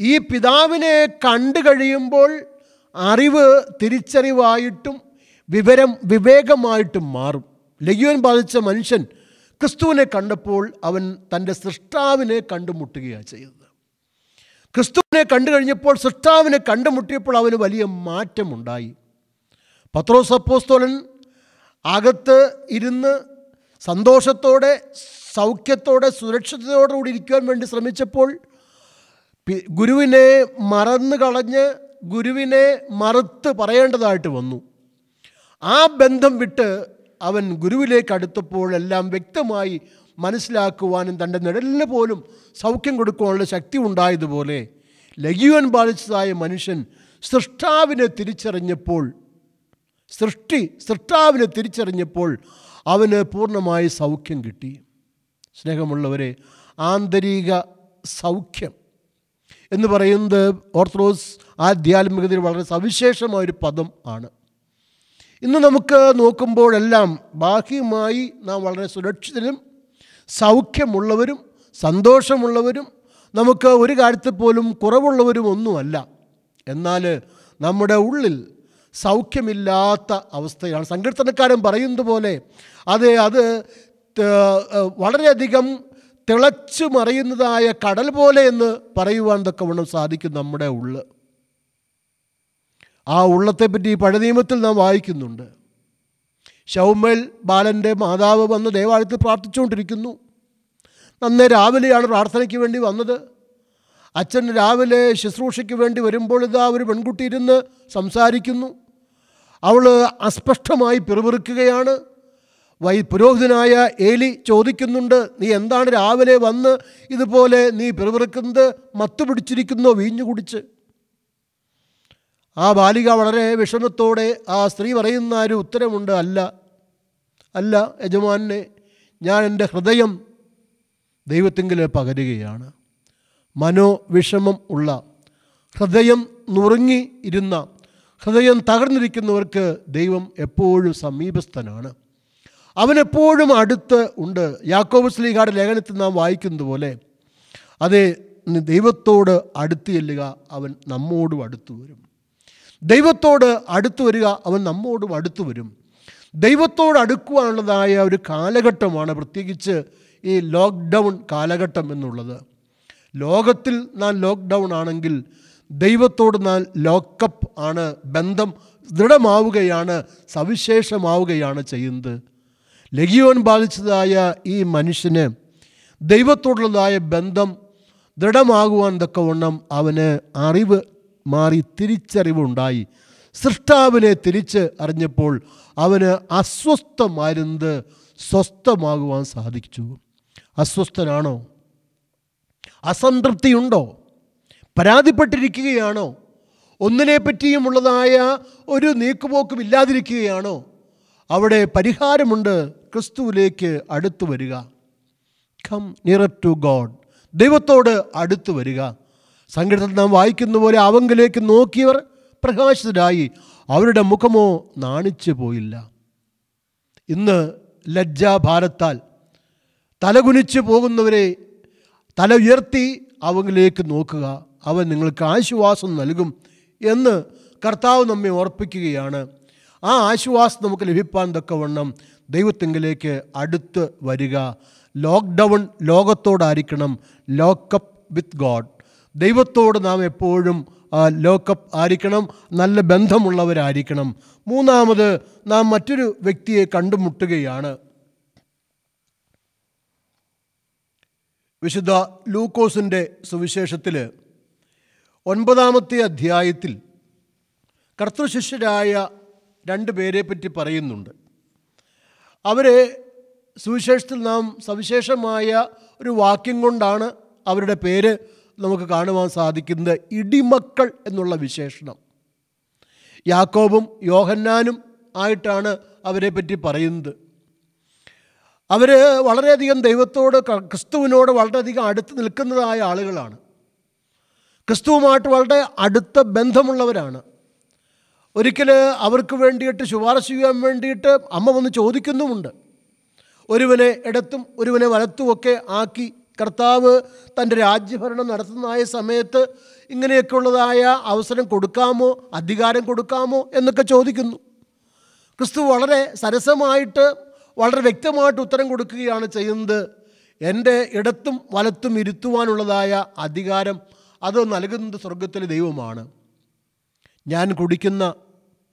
ഈ പിതാവിനെ കണ്ടു കഴിയുമ്പോൾ അറിവ് തിരിച്ചറിവായിട്ടും വിവരം വിവേകമായിട്ടും മാറും. ലഘുവൻ ബാധിച്ച മനുഷ്യൻ ക്രിസ്തുവിനെ കണ്ടപ്പോൾ അവൻ തന്റെ സൃഷ്ടാവിനെ കണ്ടുമുട്ടുകയാണ് ചെയ്തത്. ക്രിസ്തുവിനെ കണ്ടു കഴിഞ്ഞപ്പോൾ സൃഷ്ടാവിനെ കണ്ടുമുട്ടിയപ്പോൾ അവന് വലിയ മാറ്റമുണ്ടായി. പത്രോസ് അപ്പോസ്തോലൻ അകത്ത് ഇരുന്ന് സന്തോഷത്തോടെ സൗഖ്യത്തോടെ സുരക്ഷിതയോടെ കൂടി ഇരിക്കുവാൻ വേണ്ടി ശ്രമിച്ചപ്പോൾ ഗുരുവിനെ മറന്നു കളഞ്ഞ് ഗുരുവിനെ മറുത്ത് പറയേണ്ടതായിട്ട് വന്നു. ആ ബന്ധം വിട്ട് അവൻ ഗുരുവിലേക്ക് അടുത്തപ്പോഴെല്ലാം വ്യക്തമായി മനസ്സിലാക്കുവാനും തന്റെ നിഴലിന് പോലും സൗഖ്യം കൊടുക്കുവാനുള്ള ശക്തി ഉണ്ടായതുപോലെ ലഘുവൻ ബാധിച്ചതായ മനുഷ്യൻ സൃഷ്ടാവിനെ തിരിച്ചറിഞ്ഞപ്പോൾ സൃഷ്ടി സൃഷ്ടാവിനെ തിരിച്ചറിഞ്ഞപ്പോൾ അവന് പൂർണമായി സൗഖ്യം കിട്ടി. സ്നേഹമുള്ളവരെ ആന്തരിക സൗഖ്യം എന്ന് പറയുന്നത് ഓർത്തഡോക്സ് ആധ്യാത്മികതയിൽ വളരെ സവിശേഷമായൊരു പദം ആണ്. ഇന്ന് നമുക്ക് നോക്കുമ്പോഴെല്ലാം ബാഹ്യമായി നാം വളരെ സുരക്ഷിതരും സൗഖ്യമുള്ളവരും സന്തോഷമുള്ളവരും നമുക്ക് ഒരു കാര്യത്തിൽ പോലും കുറവുള്ളവരും ഒന്നുമല്ല. എന്നാൽ നമ്മുടെ ഉള്ളിൽ സൗഖ്യമില്ലാത്ത അവസ്ഥയാണ്. സങ്കീർത്തനക്കാരൻ പറയുന്നത് പോലെ അതെ അത് വളരെയധികം തിളച്ചു മറിയുന്നതായ കടൽ പോലെ എന്ന് പറയുവാൻ തക്കവണ്ണം സാധിക്കും നമ്മുടെ ഉള്ള്. ആ ഉള്ളത്തെപ്പറ്റി പഴയ നിയമത്തിൽ നാം വായിക്കുന്നുണ്ട്. ഷൗമേൽ ബാലന്റെ മാതാവ് വന്ന് ദേവാലയത്തിൽ പ്രാർത്ഥിച്ചുകൊണ്ടിരിക്കുന്നു. നന്നേ രാവിലെയാണ് പ്രാർത്ഥനയ്ക്ക് വേണ്ടി വന്നത്. അച്ഛൻ രാവിലെ ശുശ്രൂഷയ്ക്ക് വേണ്ടി വരുമ്പോൾ ഇതാ ഒരു പെൺകുട്ടി ഇരുന്ന് സംസാരിക്കുന്നു. അവൾ അസ്പഷ്ടമായി പിറുപിറുക്കുകയാണ്. വൈ പുരോഹിതനായ ഏലി ചോദിക്കുന്നുണ്ട് നീ എന്താണ് രാവിലെ വന്ന് ഇതുപോലെ നീ പിറുപിറുക്കുന്നത്? മത്തു പിടിച്ചിരിക്കുന്നോ വീഞ്ഞു കുടിച്ച്? ആ ബാലിക വളരെ വിഷമത്തോടെ ആ സ്ത്രീ പറയുന്ന ഒരു ഉത്തരമുണ്ട് അല്ല അല്ല യജമാനെ ഞാൻ എന്റെ ഹൃദയം ദൈവത്തെങ്കിൽ പകരുകയാണ്. മനോവിഷമം ഉള്ള ഹൃദയം നുറുങ്ങി ഇരുന്ന ഹൃദയം തകർന്നിരിക്കുന്നവർക്ക് ദൈവം എപ്പോഴും സമീപസ്ഥനാണ്. അവനെപ്പോഴും അടുത്ത് ഉണ്ട്. യാക്കോബ് സ്ലീഗായുടെ ലേഖനത്തിൽ നാം വായിക്കുന്നത് പോലെ അതേ ദൈവത്തോട് അടുത്ത് ചെല്ലുക അവൻ നമ്മോടും അടുത്തു വരും. ദൈവത്തോട് അടുത്തു വരിക അവൻ നമ്മോടും അടുത്തു വരും. ദൈവത്തോട് അടുക്കുവാനുള്ളതായ ഒരു കാലഘട്ടമാണ് പ്രത്യേകിച്ച് ഈ ലോക്ക്ഡൗൺ കാലഘട്ടം എന്നുള്ളത്. ലോകത്തിൽ നാം ലോക്ക്ഡൗൺ ആണെങ്കിൽ ദൈവത്തോട് നാം ലോക്കപ്പ് ആണ് ബന്ധം ദൃഢമാവുകയാണ് സവിശേഷമാവുകയാണ് ചെയ്യുന്നത്. ലഗിയോൻ ബാധിച്ചതായ ഈ മനുഷ്യന് ദൈവത്തോടുള്ളതായ ബന്ധം ദൃഢമാകുവാൻ തക്കവണ്ണം അവന് അറിവ് മാറി തിരിച്ചറിവുണ്ടായി. സൃഷ്ടാവിനെ തിരിച്ച് അറിഞ്ഞപ്പോൾ അവന് അസ്വസ്ഥമായിരുന്നത് സ്വസ്ഥമാകുവാൻ സാധിച്ചു. അസ്വസ്ഥനാണോ? അസംതൃപ്തിയുണ്ടോ? പരാതിപ്പെട്ടിരിക്കുകയാണോ? ഒന്നിനെ പറ്റിയുമുള്ളതായ ഒരു നീക്കുപോക്കും ഇല്ലാതിരിക്കുകയാണോ? അവിടെ പരിഹാരമുണ്ട് ക്രിസ്തുവിലേക്ക് അടുത്തു വരിക. കം നിയർ ടു ഗോഡ് ദൈവത്തോട് അടുത്തു വരിക. സങ്കീർത്തനം നാം വായിക്കുന്ന പോലെ അവങ്കിലേക്ക് നോക്കിയവർ പ്രകാശിതരായി. അവരുടെ മുഖമോ നാണിച്ചു പോയില്ല. ഇന്ന് ലജ്ജാഭാരത്താൽ തലകുനിച്ചു പോകുന്നവരെ തല ഉയർത്തി അവങ്കിലേക്ക് നോക്കുക. അവൻ നിങ്ങൾക്ക് ആശ്വാസം നൽകും എന്ന് കർത്താവ് നമ്മെ ഓർപ്പിക്കുകയാണ്. ആ ആശ്വാസം നമുക്ക് ലഭിപ്പാൻ തക്കവണ്ണം ദൈവത്തെങ്കിലേക്ക് അടുത്ത് വരിക. Lockdown ലോകത്തോടായിരിക്കണം. Lock up with God. ദൈവത്തോട് നാം എപ്പോഴും ലോക്കപ്പ് ആയിരിക്കണം. നല്ല ബന്ധമുള്ളവരായിരിക്കണം. മൂന്നാമത് നാം മറ്റൊരു വ്യക്തിയെ കണ്ടുമുട്ടുകയാണ്. വിശുദ്ധ ലൂക്കോസിന്റെ സുവിശേഷത്തിൽ ഒൻപതാമത്തെ അധ്യായത്തിൽ കർത്തൃശിഷ്യരായ രണ്ട് പേരെ പറ്റി പറയുന്നുണ്ട്. അവരെ സുവിശേഷത്തിൽ നാം സവിശേഷമായ ഒരു വാക്യം കൊണ്ടാണ് അവരുടെ പേര് നമുക്ക് കാണുവാൻ സാധിക്കുന്നത്. ഇടിമക്കൾ എന്നുള്ള വിശേഷണം. യാക്കോബും യോഹന്നാനും ആയിട്ടാണ് അവരെ പറ്റി പറയുന്നത്. അവർ വളരെയധികം ദൈവത്തോട് ക്രിസ്തുവിനോട് വളരെയധികം അടുത്ത് നിൽക്കുന്നതായ ആളുകളാണ്. ക്രിസ്തുവുമായിട്ട് വളരെ അടുത്ത ബന്ധമുള്ളവരാണ്. ഒരിക്കൽ അവർക്ക് വേണ്ടിയിട്ട് ശുപാർശ ചെയ്യാൻ വേണ്ടിയിട്ട് അമ്മ വന്ന് ചോദിക്കുന്നുമുണ്ട്. ഒരുവനെ ഇടത്തും ഒരുവനെ വലത്തുമൊക്കെ ആക്കി കർത്താവ് തന്റെ രാജ്യഭരണം നടത്തുന്നതായ സമയത്ത് ഇങ്ങനെയൊക്കെയുള്ളതായ അവസരം കൊടുക്കാമോ അധികാരം കൊടുക്കാമോ എന്നൊക്കെ ചോദിക്കുന്നു. ക്രിസ്തു വളരെ സരസമായിട്ട് വളരെ വ്യക്തമായിട്ട് ഉത്തരം കൊടുക്കുകയാണ് ചെയ്യുന്നത്. എന്റെ ഇടത്തും വലത്തും ഇരുത്തുവാനുള്ളതായ അധികാരം അത് നൽകുന്നത് സ്വർഗത്തിലെ ദൈവമാണ്. ഞാൻ കുടിക്കുന്ന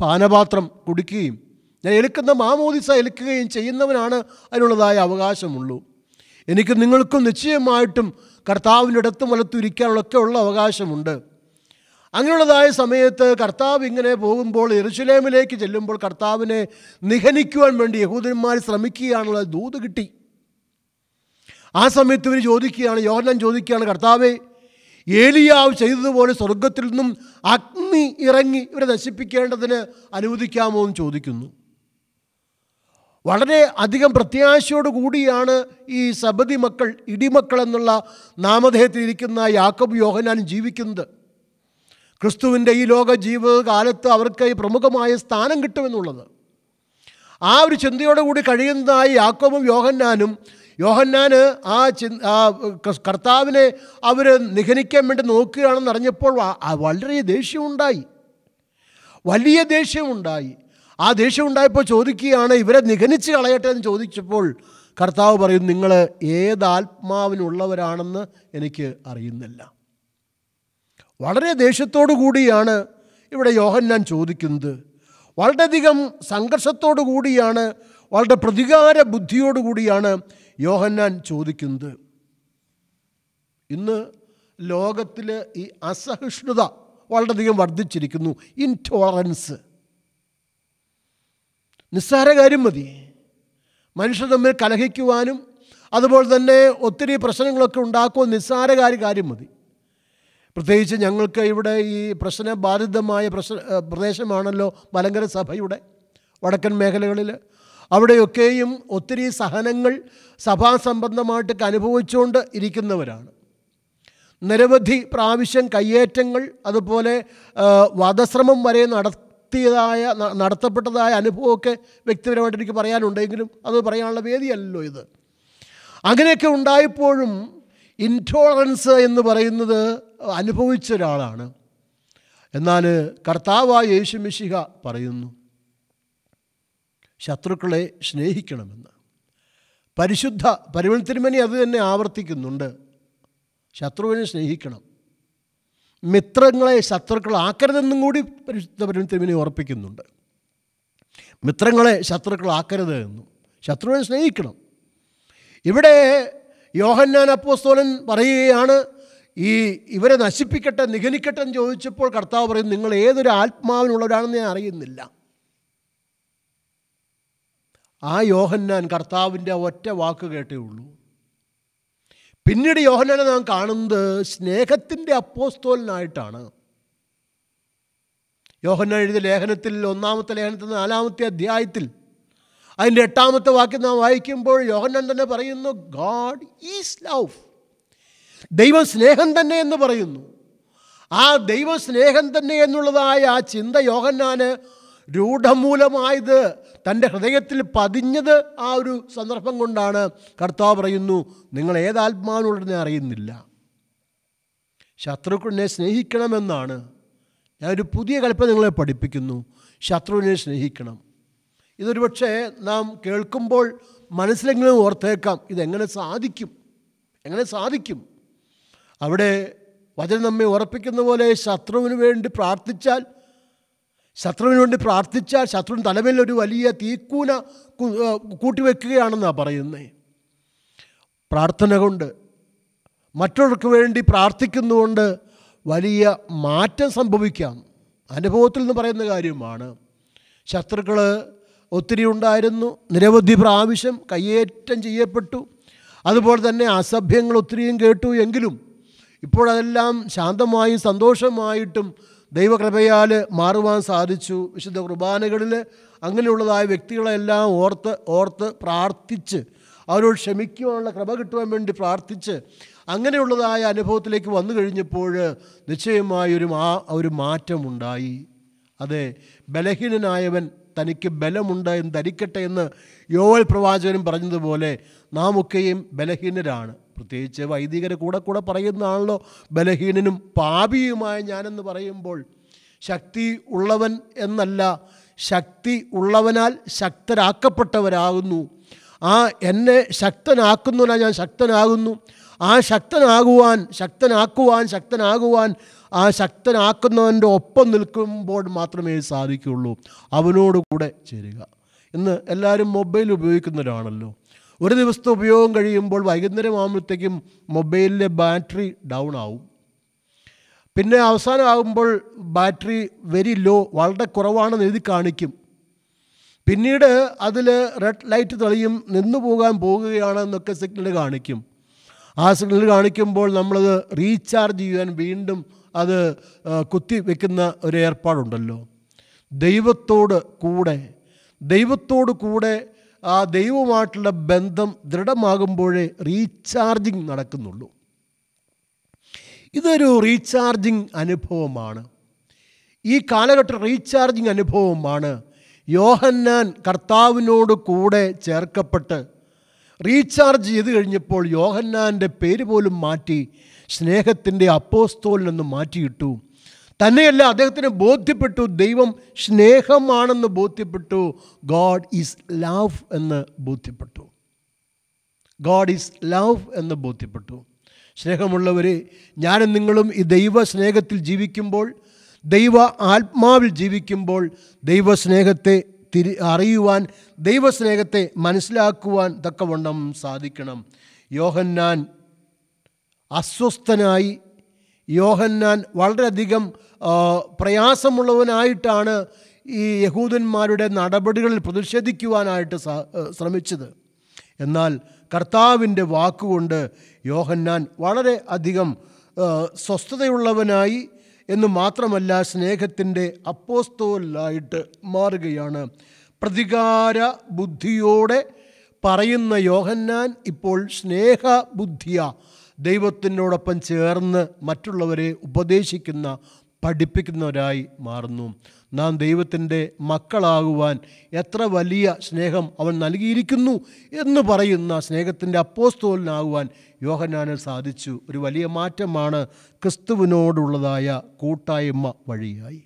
പാനപാത്രം കുടിക്കുകയും ഞാൻ എടുക്കുന്ന മാമോദിസ എടുക്കുകയും ചെയ്യുന്നവനാണ് അതിനുള്ളതായ അവകാശമുള്ളൂ. എനിക്ക് നിങ്ങൾക്കും നിശ്ചയമായിട്ടും കർത്താവിന്റെ ഇടത്തും വലത്തും ഇരിക്കാനുള്ളൊക്കെ ഉള്ള അവകാശമുണ്ട്. അങ്ങനെയുള്ളതായ സമയത്ത് കർത്താവ് ഇങ്ങനെ പോകുമ്പോൾ എരുശുലേമിലേക്ക് ചെല്ലുമ്പോൾ കർത്താവിനെ നിഹനിക്കുവാൻ വേണ്ടി യഹൂദന്മാർ ശ്രമിക്കുകയാണുള്ള ദൂത് കിട്ടി. ആ സമയത്ത് ഇവർ ചോദിക്കുകയാണ് യോഹനം ചോദിക്കുകയാണ് കർത്താവെ ഏലിയാവ് ചെയ്തതുപോലെ സ്വർഗത്തിൽ നിന്നും അഗ്നി ഇറങ്ങി ഇവരെ നശിപ്പിക്കേണ്ടതിന് അനുവദിക്കാമോ എന്ന് ചോദിക്കുന്നു. വളരെ അധികം പ്രത്യാശയോട് കൂടിയാണ് ഈ സബതി മക്കൾ ഇടിമക്കൾ എന്നുള്ള നാമധേയത്തിൽ ഇരിക്കുന്ന യാക്കബ് യോഹനാൻ ജീവിക്കുന്നത്. ക്രിസ്തുവിന്റെ ഈ ലോക ജീവിതകാലത്ത് അവർക്ക് ഈ പ്രമുഖമായ സ്ഥാനം കിട്ടുമെന്നുള്ളത്. ആ ഒരു ചിന്തയോടുകൂടി കഴിയുന്നതായി യാക്കോബും യോഹന്നാനും യോഹന്നാന് ആ ചി കർത്താവിനെ അവർ നിഹനിക്കാൻ വേണ്ടി നോക്കുകയാണെന്ന് അറിഞ്ഞപ്പോൾ വളരെ ദേഷ്യമുണ്ടായി. വലിയ ദേഷ്യമുണ്ടായി. ആ ദേഷ്യം ഉണ്ടായപ്പോൾ ചോദിക്കുകയാണ് ഇവരെ നിഗനിച്ച് കളയട്ടെ എന്ന് ചോദിച്ചപ്പോൾ കർത്താവ് പറയും നിങ്ങൾ ഏതാത്മാവിനുള്ളവരാണെന്ന് എനിക്ക് അറിയുന്നില്ല. വളരെ ദേഷ്യത്തോടു കൂടിയാണ് ഇവിടെ യോഹന്നാൻ ചോദിക്കുന്നത്. വളരെയധികം സംഘർഷത്തോടു കൂടിയാണ് വളരെ പ്രതികാര ബുദ്ധിയോടു കൂടിയാണ് യോഹന്നാൻ ചോദിക്കുന്നത്. ഇന്ന് ലോകത്തിൽ ഈ അസഹിഷ്ണുത വളരെയധികം വർദ്ധിച്ചിരിക്കുന്നു ഇൻടോളറൻസ് നിസ്സാര കാര്യം മതി. മനുഷ്യർ തമ്മിൽ കലഹിക്കുവാനും അതുപോലെ തന്നെ ഒത്തിരി പ്രശ്നങ്ങളൊക്കെ ഉണ്ടാക്കുവാൻ നിസ്സാര കാര്യം മതി. പ്രത്യേകിച്ച് ഞങ്ങൾക്ക് ഇവിടെ ഈ പ്രശ്നബാധിതമായ പ്രശ്ന പ്രദേശമാണല്ലോ മലങ്കര സഭയുടെ വടക്കൻ മേഖലകളിൽ അവിടെയൊക്കെയും ഒത്തിരി സഹനങ്ങൾ സഭാസംബന്ധമായിട്ടൊക്കെ അനുഭവിച്ചുകൊണ്ട് ഇരിക്കുന്നവരാണ്. നിരവധി പ്രാവശ്യം കയ്യേറ്റങ്ങൾ അതുപോലെ വധശ്രമം വരെ നടത്തിയതായ നടത്തപ്പെട്ടതായ അനുഭവമൊക്കെ വ്യക്തിപരമായിട്ട് എനിക്ക് പറയാനുണ്ടെങ്കിലും അത് പറയാനുള്ള വേദിയല്ലോ ഇത്. അങ്ങനെയൊക്കെ ഉണ്ടായപ്പോഴും ഇൻടോളറൻസ് എന്ന് പറയുന്നത് അനുഭവിച്ച ഒരാളാണ് എന്നാൽ കർത്താവായ യേശു മിശിഹ പറയുന്നു ശത്രുക്കളെ സ്നേഹിക്കണമെന്ന്. പരിശുദ്ധ പരിമൾ തിരുമനി അത് തന്നെ ആവർത്തിക്കുന്നുണ്ട്. ശത്രുവിനെ സ്നേഹിക്കണം. മിത്രങ്ങളെ ശത്രുക്കളാക്കരുതെന്നും കൂടി പരിശുദ്ധ പരിമൾ തിരുമനി ഓർപ്പിക്കുന്നുണ്ട് മിത്രങ്ങളെ ശത്രുക്കളാക്കരുത് എന്നും ശത്രുവിനെ സ്നേഹിക്കണം. ഇവിടെ യോഹന്നാൻ അപ്പോസ്തോലൻ പറയുകയാണ് ഈ ഇവരെ നശിപ്പിക്കട്ടെ നിഗനിക്കട്ടെ എന്ന് ചോദിച്ചപ്പോൾ കർത്താവ് പറയും നിങ്ങൾ ഏതൊരു ആത്മാവിനുള്ളവരാണെന്ന് ഞാൻ അറിയുന്നില്ല. ആ യോഹന്നാൻ കർത്താവിന്റെ ഒറ്റ വാക്ക് കേട്ടേ ഉള്ളൂ. പിന്നീട് യോഹന്നാനെ നാം കാണുന്നത് സ്നേഹത്തിന്റെ അപ്പോസ്തോലനായിട്ടാണ്. യോഹന്നാൻ എഴുതിയ ലേഖനത്തിൽ ഒന്നാമത്തെ ലേഖനത്തിൽ നാലാമത്തെ അധ്യായത്തിൽ അതിന്റെ എട്ടാമത്തെ വാക്യം നാം വായിക്കുമ്പോൾ യോഹന്നാൻ തന്നെ പറയുന്നു ഗാഡ് ഈസ് ലവ് ദൈവം സ്നേഹം തന്നെ എന്ന് പറയുന്നു. ആ ദൈവ സ്നേഹം തന്നെ എന്നുള്ളതായ ആ ചിന്ത യോഹന്നാന് രൂഢമൂലമായത് തന്റെ ഹൃദയത്തിൽ പതിഞ്ഞത് ആ ഒരു സന്ദർഭം കൊണ്ടാണ് കർത്താവ് പറയുന്നു നിങ്ങൾ ഏതാത്മാവിനുള്ളതിനെ അറിയുന്നില്ല. ശത്രുക്കളിനെ സ്നേഹിക്കണമെന്നാണ്. ഞാനൊരു പുതിയ കൽപ്പന നിങ്ങളെ പഠിപ്പിക്കുന്നു. ശത്രുവിനെ സ്നേഹിക്കണം. ഇതൊരു പക്ഷേ നാം കേൾക്കുമ്പോൾ മനസ്സിലെങ്കിലും ഓർത്തേക്കാം ഇതെങ്ങനെ സാധിക്കും? എങ്ങനെ സാധിക്കും? അവിടെ വചനം നമ്മെ ഉറപ്പിക്കുന്ന പോലെ ശത്രുവിന് വേണ്ടി പ്രാർത്ഥിച്ചാൽ ശത്രുവിന് വേണ്ടി പ്രാർത്ഥിച്ചാൽ ശത്രുവിന് തലമേൽ ഒരു വലിയ തീക്കൂന കൂട്ടിവെക്കുകയാണെന്നാണ് പറയുന്നത് പ്രാർത്ഥന കൊണ്ട് മറ്റുള്ളവർക്ക് വേണ്ടി പ്രാർത്ഥിക്കുന്നതുകൊണ്ട് വലിയ മാറ്റം സംഭവിക്കാം. അനുഭവത്തിൽ നിന്ന് പറയുന്ന കാര്യമാണ് ശത്രുക്കൾ ഒത്തിരി ഉണ്ടായിരുന്നു നിരവധി പ്രാവശ്യം കയ്യേറ്റം ചെയ്യപ്പെട്ടു അതുപോലെ തന്നെ അസഭ്യങ്ങൾ ഒത്തിരിയും കേട്ടു എങ്കിലും ഇപ്പോഴതെല്ലാം ശാന്തമായും സന്തോഷമായിട്ടും ദൈവകൃപയാൽ മാറുവാൻ സാധിച്ചു. വിശുദ്ധ കുർബാനകളിൽ അങ്ങനെയുള്ളതായ വ്യക്തികളെല്ലാം ഓർത്ത് ഓർത്ത് പ്രാർത്ഥിച്ച് അവരോട് ക്ഷമിക്കുവാനുള്ള കൃപ കിട്ടുവാൻ വേണ്ടി പ്രാർത്ഥിച്ച് അങ്ങനെയുള്ളതായ അനുഭവത്തിലേക്ക് വന്നു കഴിഞ്ഞപ്പോൾ നിശ്ചയമായൊരു മാ ഒരു മാറ്റമുണ്ടായി. അതെ ബലഹീനനായവൻ തനിക്ക് ബലമുണ്ട് എന്ന് ധരിക്കട്ടെ എന്ന് യോവൽ പ്രവാചകനും പറഞ്ഞതുപോലെ നാം ഒക്കെയും ബലഹീനരാണ്. പ്രത്യേകിച്ച് വൈദികരെ കൂടെ കൂടെ പറയുന്നതാണല്ലോ. ബലഹീനനും പാപിയുമായ ഞാനെന്ന് പറയുമ്പോൾ ശക്തി ഉള്ളവൻ എന്നല്ല ശക്തി ഉള്ളവനാൽ ശക്തരാക്കപ്പെട്ടവരാകുന്നു. ആ എന്നെ ശക്തനാക്കുന്നതിനാൽ ഞാൻ ശക്തനാകുന്നു. ആ ശക്തനാകുവാൻ ശക്തനാക്കുവാൻ ശക്തനാകുവാൻ ആ ശക്തനാക്കുന്നവന്റെ ഒപ്പം നിൽക്കുമ്പോൾ മാത്രമേ സാധിക്കുകയുള്ളൂ. അവനോടുകൂടെ ചേരുക. ഇന്ന് എല്ലാവരും മൊബൈൽ ഉപയോഗിക്കുന്നവരാണല്ലോ. ഒരു ദിവസത്തെ ഉപയോഗം കഴിയുമ്പോൾ വൈകുന്നേരം ആകുമ്പോഴത്തേക്കും മൊബൈലിലെ ബാറ്ററി ഡൗൺ ആവും. പിന്നെ അവസാനമാകുമ്പോൾ ബാറ്ററി വെരി ലോ വളരെ കുറവാണെന്ന് എഴുതി കാണിക്കും. പിന്നീട് അതിൽ റെഡ് ലൈറ്റ് തെളിയും നിന്നു പോകാൻ പോകുകയാണെന്നൊക്കെ സിഗ്നൽ കാണിക്കും. ആ സിഗ്നൽ കാണിക്കുമ്പോൾ നമ്മളത് റീചാർജ് ചെയ്യാൻ വീണ്ടും അത് കുത്തി വെക്കുന്ന ഒരു ഏർപ്പാടുണ്ടല്ലോ. ദൈവത്തോട് കൂടെ ദൈവത്തോട് കൂടെ ആ ദൈവവുമായിട്ടുള്ള ബന്ധം ദൃഢമാകുമ്പോഴേ റീചാർജിങ് നടക്കുന്നുള്ളൂ. ഇതൊരു റീചാർജിങ് അനുഭവമാണ്. ഈ കാലഘട്ട റീചാർജിങ് അനുഭവമാണ് യോഹന്നാൻ കർത്താവിനോട് കൂടെ ചേർക്കപ്പെട്ട് റീചാർജ് ചെയ്ത് കഴിഞ്ഞപ്പോൾ യോഹന്നാന്റെ പേര് പോലും മാറ്റി സ്നേഹത്തിന്റെ അപ്പോസ്തോലിൽ നിന്ന് മാറ്റിയിട്ടു. തന്നെയല്ല അദ്ദേഹത്തിന് ബോധ്യപ്പെട്ടു ദൈവം സ്നേഹമാണെന്ന് ബോധ്യപ്പെട്ടു. ഗോഡ് ഈസ് ലവ് എന്ന് ബോധ്യപ്പെട്ടു. ഗോഡ് ഈസ് ലവ് എന്ന് ബോധ്യപ്പെട്ടു. സ്നേഹമുള്ളവരെ ഞാനും നിങ്ങളും ഈ ദൈവ സ്നേഹത്തിൽ ജീവിക്കുമ്പോൾ ദൈവ ആത്മാവിൽ ജീവിക്കുമ്പോൾ ദൈവസ്നേഹത്തെ തിരി അറിയുവാൻ ദൈവസ്നേഹത്തെ മനസ്സിലാക്കുവാൻ തക്കവണ്ണം സാധിക്കണം. യോഹന്നാൻ അസ്വസ്ഥനായി യോഹന്നാൻ വളരെയധികം പ്രയാസമുള്ളവനായിട്ടാണ് ഈ യഹൂദന്മാരുടെ നടപടികളിൽ പ്രതിഷേധിക്കുവാനായിട്ട് ശ്രമിച്ചത്. എന്നാൽ കർത്താവിന്റെ വാക്കുകൊണ്ട് യോഹന്നാൻ വളരെ അധികം സ്വസ്ഥതയുള്ളവനായി എന്ന് മാത്രമല്ല സ്നേഹത്തിന്റെ അപ്പോസ്തോലായിട്ട് മാറുകയാണ്. പ്രതികാര ബുദ്ധിയോടെ പറയുന്ന യോഹന്നാൻ ഇപ്പോൾ സ്നേഹ ബുദ്ധിയ ദൈവത്തിനോടൊപ്പം ചേർന്ന് മറ്റുള്ളവരെ ഉപദേശിക്കുന്ന പഠിപ്പിക്കുന്നവരായി മാറുന്നു. നാം ദൈവത്തിന്റെ മക്കളാകുവാൻ എത്ര വലിയ സ്നേഹം അവൻ നൽകിയിരിക്കുന്നു എന്ന് പറയുന്ന സ്നേഹത്തിന്റെ അപ്പോസ്തോലിനാകുവാൻ യോഹന്നാന് സാധിച്ചു. ഒരു വലിയ മാറ്റമാണ് ക്രിസ്തുവിനോടുള്ളതായ കൂട്ടായ്മ വഴിയായി.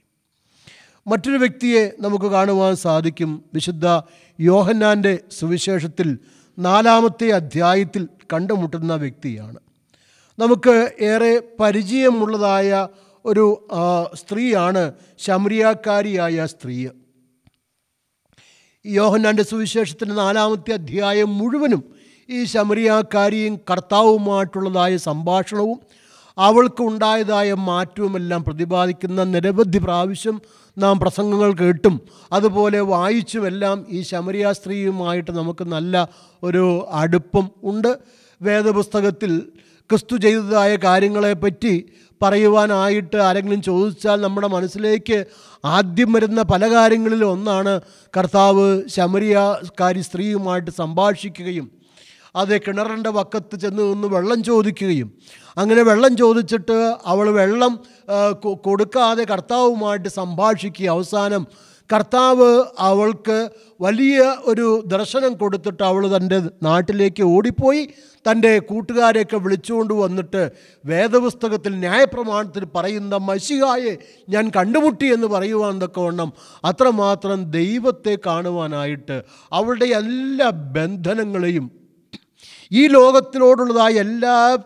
മറ്റൊരു വ്യക്തിയെ നമുക്ക് കാണുവാൻ സാധിക്കും. വിശുദ്ധ യോഹന്നാന്റെ സുവിശേഷത്തിൽ നാലാമത്തെ അധ്യായത്തിൽ കണ്ടുമുട്ടുന്ന വ്യക്തിയാണ്. നമുക്ക് ഏറെ പരിചയമുള്ളതായ ഒരു സ്ത്രീയാണ് ശമരിയാക്കാരിയായ സ്ത്രീ. യോഹന്നാന്റെ സുവിശേഷത്തിന്റെ നാലാമത്തെ അധ്യായം മുഴുവനും ഈ ശമരിയാക്കാരിയും കർത്താവുമായിട്ടുള്ളതായ സംഭാഷണവും അവൾക്കുണ്ടായതായ മാറ്റവുമെല്ലാം പ്രതിപാദിക്കുന്ന നിരവധി പ്രാവശ്യം നാം പ്രസംഗങ്ങൾ കേട്ടും. അതുപോലെ വായിച്ചുമെല്ലാം ഈ ശമരിയ സ്ത്രീയുമായിട്ട് നമുക്ക് നല്ല ഒരു അടുപ്പം ഉണ്ട്. വേദപുസ്തകത്തിൽ ക്രിസ്തു ചെയ്തതായ കാര്യങ്ങളെപ്പറ്റി പറയുവാനായിട്ട് ആരെങ്കിലും ചോദിച്ചാൽ നമ്മുടെ മനസ്സിലേക്ക് ആദ്യം വരുന്ന പല കാര്യങ്ങളിലും ഒന്നാണ് കർത്താവ് ശമരിയക്കാരി സ്ത്രീയുമായിട്ട് സംഭാഷിക്കുകയും അത് കിണറിന്റെ വക്കത്ത് ചെന്ന് നിന്ന് വെള്ളം ചോദിക്കുകയും. അങ്ങനെ വെള്ളം ചോദിച്ചിട്ട് അവൾ വെള്ളം കൊടുക്കാതെ കർത്താവുമായിട്ട് സംഭാഷിക്കുക അവസാനം കർത്താവ് അവൾക്ക് വലിയ ഒരു ദർശനം കൊടുത്തിട്ട് അവൾ തന്റെ നാട്ടിലേക്ക് ഓടിപ്പോയി. തന്റെ കൂട്ടുകാരെയൊക്കെ വിളിച്ചുകൊണ്ട് വന്നിട്ട് വേദപുസ്തകത്തിൽ ന്യായപ്രമാണത്തിൽ പറയുന്ന മഷിഹായെ ഞാൻ കണ്ടുമുട്ടി എന്ന് പറയുവാൻ തക്കവണ്ണം അത്രമാത്രം ദൈവത്തെ കാണുവാനായിട്ട് അവളുടെ എല്ലാ ബന്ധനങ്ങളെയും ഈ ലോകത്തിനോടുള്ളതായ എല്ലാ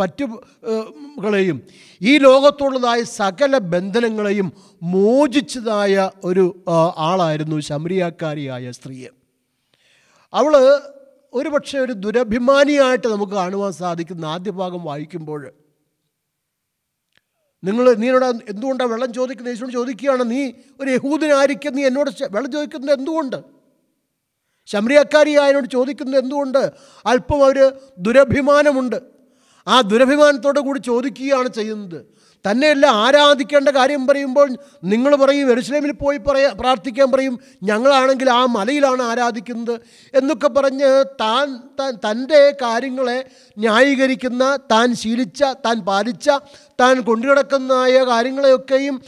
പറ്റുകളെയും ഈ ലോകത്തോടുള്ളതായ സകല ബന്ധനങ്ങളെയും മോചിച്ചതായ ഒരു ആളായിരുന്നു ശമരിയാക്കാരിയായ സ്ത്രീ അവൾ ഒരുപക്ഷെ ഒരു ദുരഭിമാനിയായിട്ട് നമുക്ക് കാണുവാൻ സാധിക്കുന്ന ആദ്യ ഭാഗം വായിക്കുമ്പോൾ നിങ്ങൾ നീനോട് എന്തുകൊണ്ടാണ് വെള്ളം ചോദിക്കുന്നത്? യേശുവിനോട് ചോദിക്കുകയാണ് നീ ഒരു യഹൂദനായിരിക്കും നീ എന്നോട് വെള്ളം ചോദിക്കുന്നത് എന്തുകൊണ്ട്? ശമരിയാക്കാരിയായതിനോട് ചോദിക്കുന്നത് എന്തുകൊണ്ട്? അല്പം അവർ ദുരഭിമാനമുണ്ട്. ആ ദുരഭിമാനത്തോടു കൂടി ചോദിക്കുകയാണ് ചെയ്യുന്നത്. തന്നെയല്ല ആരാധിക്കേണ്ട കാര്യം പറയുമ്പോൾ നിങ്ങൾ പറയും എരുസലേമിൽ പോയി പറയാ പ്രാർത്ഥിക്കാൻ പറയും ഞങ്ങളാണെങ്കിൽ ആ മലയിലാണ് ആരാധിക്കുന്നത് എന്നൊക്കെ പറഞ്ഞ് താൻ താൻ തന്റെ കാര്യങ്ങളെ ന്യായീകരിക്കുന്ന താൻ ശീലിച്ച താൻ പാലിച്ച താൻ കൊണ്ടുകിടക്കുന്നതായ കാര്യങ്ങളെയൊക്കെയും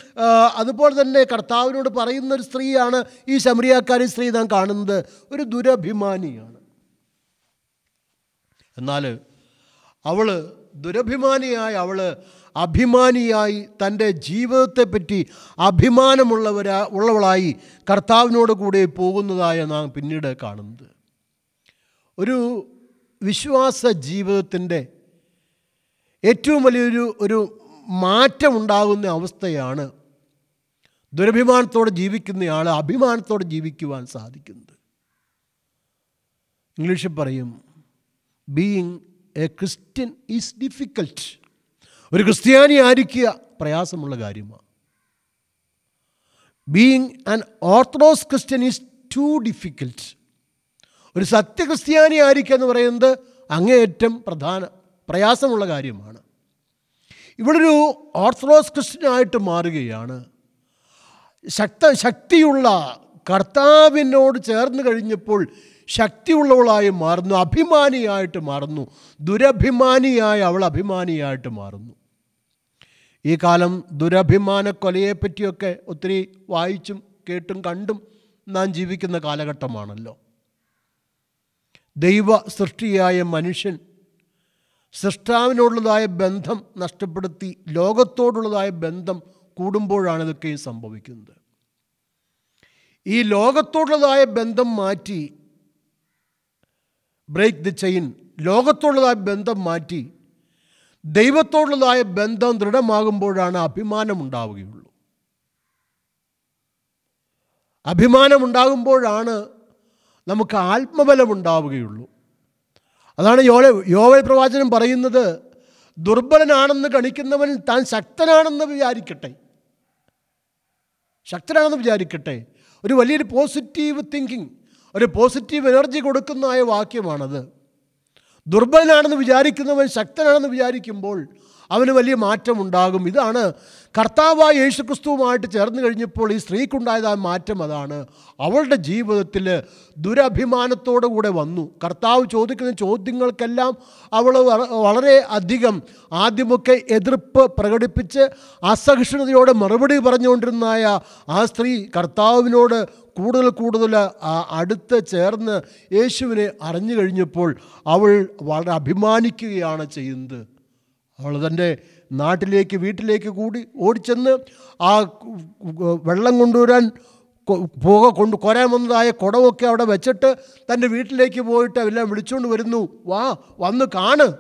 അതുപോലെ തന്നെ കർത്താവിനോട് പറയുന്ന ഒരു സ്ത്രീയാണ് ഈ ശമരിയാക്കാരി സ്ത്രീ നാം കാണുന്നത്. ഒരു ദുരഭിമാനിയാണ്. എന്നാൽ അവൾ ദുരഭിമാനിയായി അവൾ അഭിമാനിയായി തന്റെ ജീവിതത്തെപ്പറ്റി അഭിമാനമുള്ളവരാ ഉള്ളവളായി കർത്താവിനോട് കൂടെ പോകുന്നതായ നാം പിന്നീട് കാണുന്നത്. ഒരു വിശ്വാസ ജീവിതത്തിന്റെ ഏറ്റവും വലിയൊരു ഒരു മാറ്റം ഉണ്ടാകുന്ന അവസ്ഥയാണ് ദുരഭിമാനത്തോടെ ജീവിക്കുന്നയാൾ അഭിമാനത്തോടെ ജീവിക്കുവാൻ സാധിക്കുന്നത്. ഇംഗ്ലീഷിൽ പറയും being a Christian is difficult ഒരു ക്രിസ്ത്യാനി ആയിരിക്കുക പ്രയാസമുള്ള കാര്യമാണ്. Being an Orthodox Christian is too difficult ഒരു സത്യക്രിസ്ത്യാനി ആയിരിക്കുക എന്ന് പറയുന്നത് അങ്ങേയറ്റം പ്രധാന പ്രയാസമുള്ള കാര്യമാണ്. ഇവിടെ ഒരു ഓർത്തഡോക്സ് ക്രിസ്ത്യനായിട്ട് മാറുകയാണ്. ശക്ത ശക്തിയുള്ള കർത്താവിനോട് ചേർന്ന് കഴിഞ്ഞപ്പോൾ ശക്തിയുള്ളവളായി മാറുന്നു അഭിമാനിയായിട്ട് മാറുന്നു ദുരഭിമാനിയായി അവൾ അഭിമാനിയായിട്ട് മാറുന്നു. ഈ കാലം ദുരഭിമാന കൊലയെപ്പറ്റിയൊക്കെ ഒത്തിരി വായിച്ചും കേട്ടും കണ്ടും നാം ജീവിക്കുന്ന കാലഘട്ടമാണല്ലോ. ദൈവ സൃഷ്ടിയായ മനുഷ്യൻ സൃഷ്ടാവിനോടുള്ളതായ ബന്ധം നഷ്ടപ്പെടുത്തി ലോകത്തോടുള്ളതായ ബന്ധം കൂടുമ്പോഴാണ് ഇതൊക്കെ സംഭവിക്കുന്നത്. ഈ ലോകത്തോടുള്ളതായ ബന്ധം മാറ്റി ബ്രേക്ക് ദി ചെയിൻ ലോകത്തോടുള്ളതായ ബന്ധം മാറ്റി ദൈവത്തോടുള്ളതായ ബന്ധം ദൃഢമാകുമ്പോഴാണ് അഭിമാനമുണ്ടാവുകയുള്ളൂ. അഭിമാനമുണ്ടാകുമ്പോഴാണ് നമുക്ക് ആത്മബലമുണ്ടാവുകയുള്ളൂ. അതാണ് യോല യോവൽ പ്രവാചനം പറയുന്നത് ദുർബലനാണെന്ന് കണിക്കുന്നവൻ താൻ ശക്തനാണെന്ന് വിചാരിക്കട്ടെ. ശക്തനാണെന്ന് വിചാരിക്കട്ടെ. ഒരു വലിയൊരു പോസിറ്റീവ് തിങ്കിങ് ഒരു പോസിറ്റീവ് എനർജി കൊടുക്കുന്നതായ വാക്യമാണത്. ദുർബലനാണെന്ന് വിചാരിക്കുന്നവൻ ശക്തനാണെന്ന് വിചാരിക്കുമ്പോൾ അവന് വലിയ മാറ്റമുണ്ടാകും. ഇതാണ് കർത്താവായ യേശുക്രിസ്തുവുമായിട്ട് ചേർന്ന് കഴിഞ്ഞപ്പോൾ ഈ സ്ത്രീക്കുണ്ടായതായ മാറ്റം അതാണ്. അവളുടെ ജീവിതത്തിൽ ദുരഭിമാനത്തോടുകൂടെ വന്നു. കർത്താവ് ചോദിക്കുന്ന ചോദ്യങ്ങൾക്കെല്ലാം അവൾ വളരെ അധികം ആദ്യമൊക്കെ എതിർപ്പ് പ്രകടിപ്പിച്ച് അസഹിഷ്ണുതയോടെ മറുപടി പറഞ്ഞുകൊണ്ടിരുന്നായ ആ സ്ത്രീ കർത്താവിനോട് കൂടുതൽ കൂടുതൽ അടുത്ത് ചേർന്ന് യേശുവിനെ അറിഞ്ഞു കഴിഞ്ഞപ്പോൾ അവൾ വളരെ അഭിമാനിക്കുകയാണ് ചെയ്യുന്നത്. അവൾ തന്റെ നാട്ടിലേക്ക് വീട്ടിലേക്ക് കൂടി ഓടിച്ചെന്ന് ആ വെള്ളം കൊണ്ടുവരാൻ പുക കൊണ്ട് കൊരാൻ വന്നതായ കുടമൊക്കെ അവിടെ വെച്ചിട്ട് തന്റെ വീട്ടിലേക്ക് പോയിട്ട് എല്ലാം വിളിച്ചുകൊണ്ട് വരുന്നു. വാ വന്ന് കാണ്.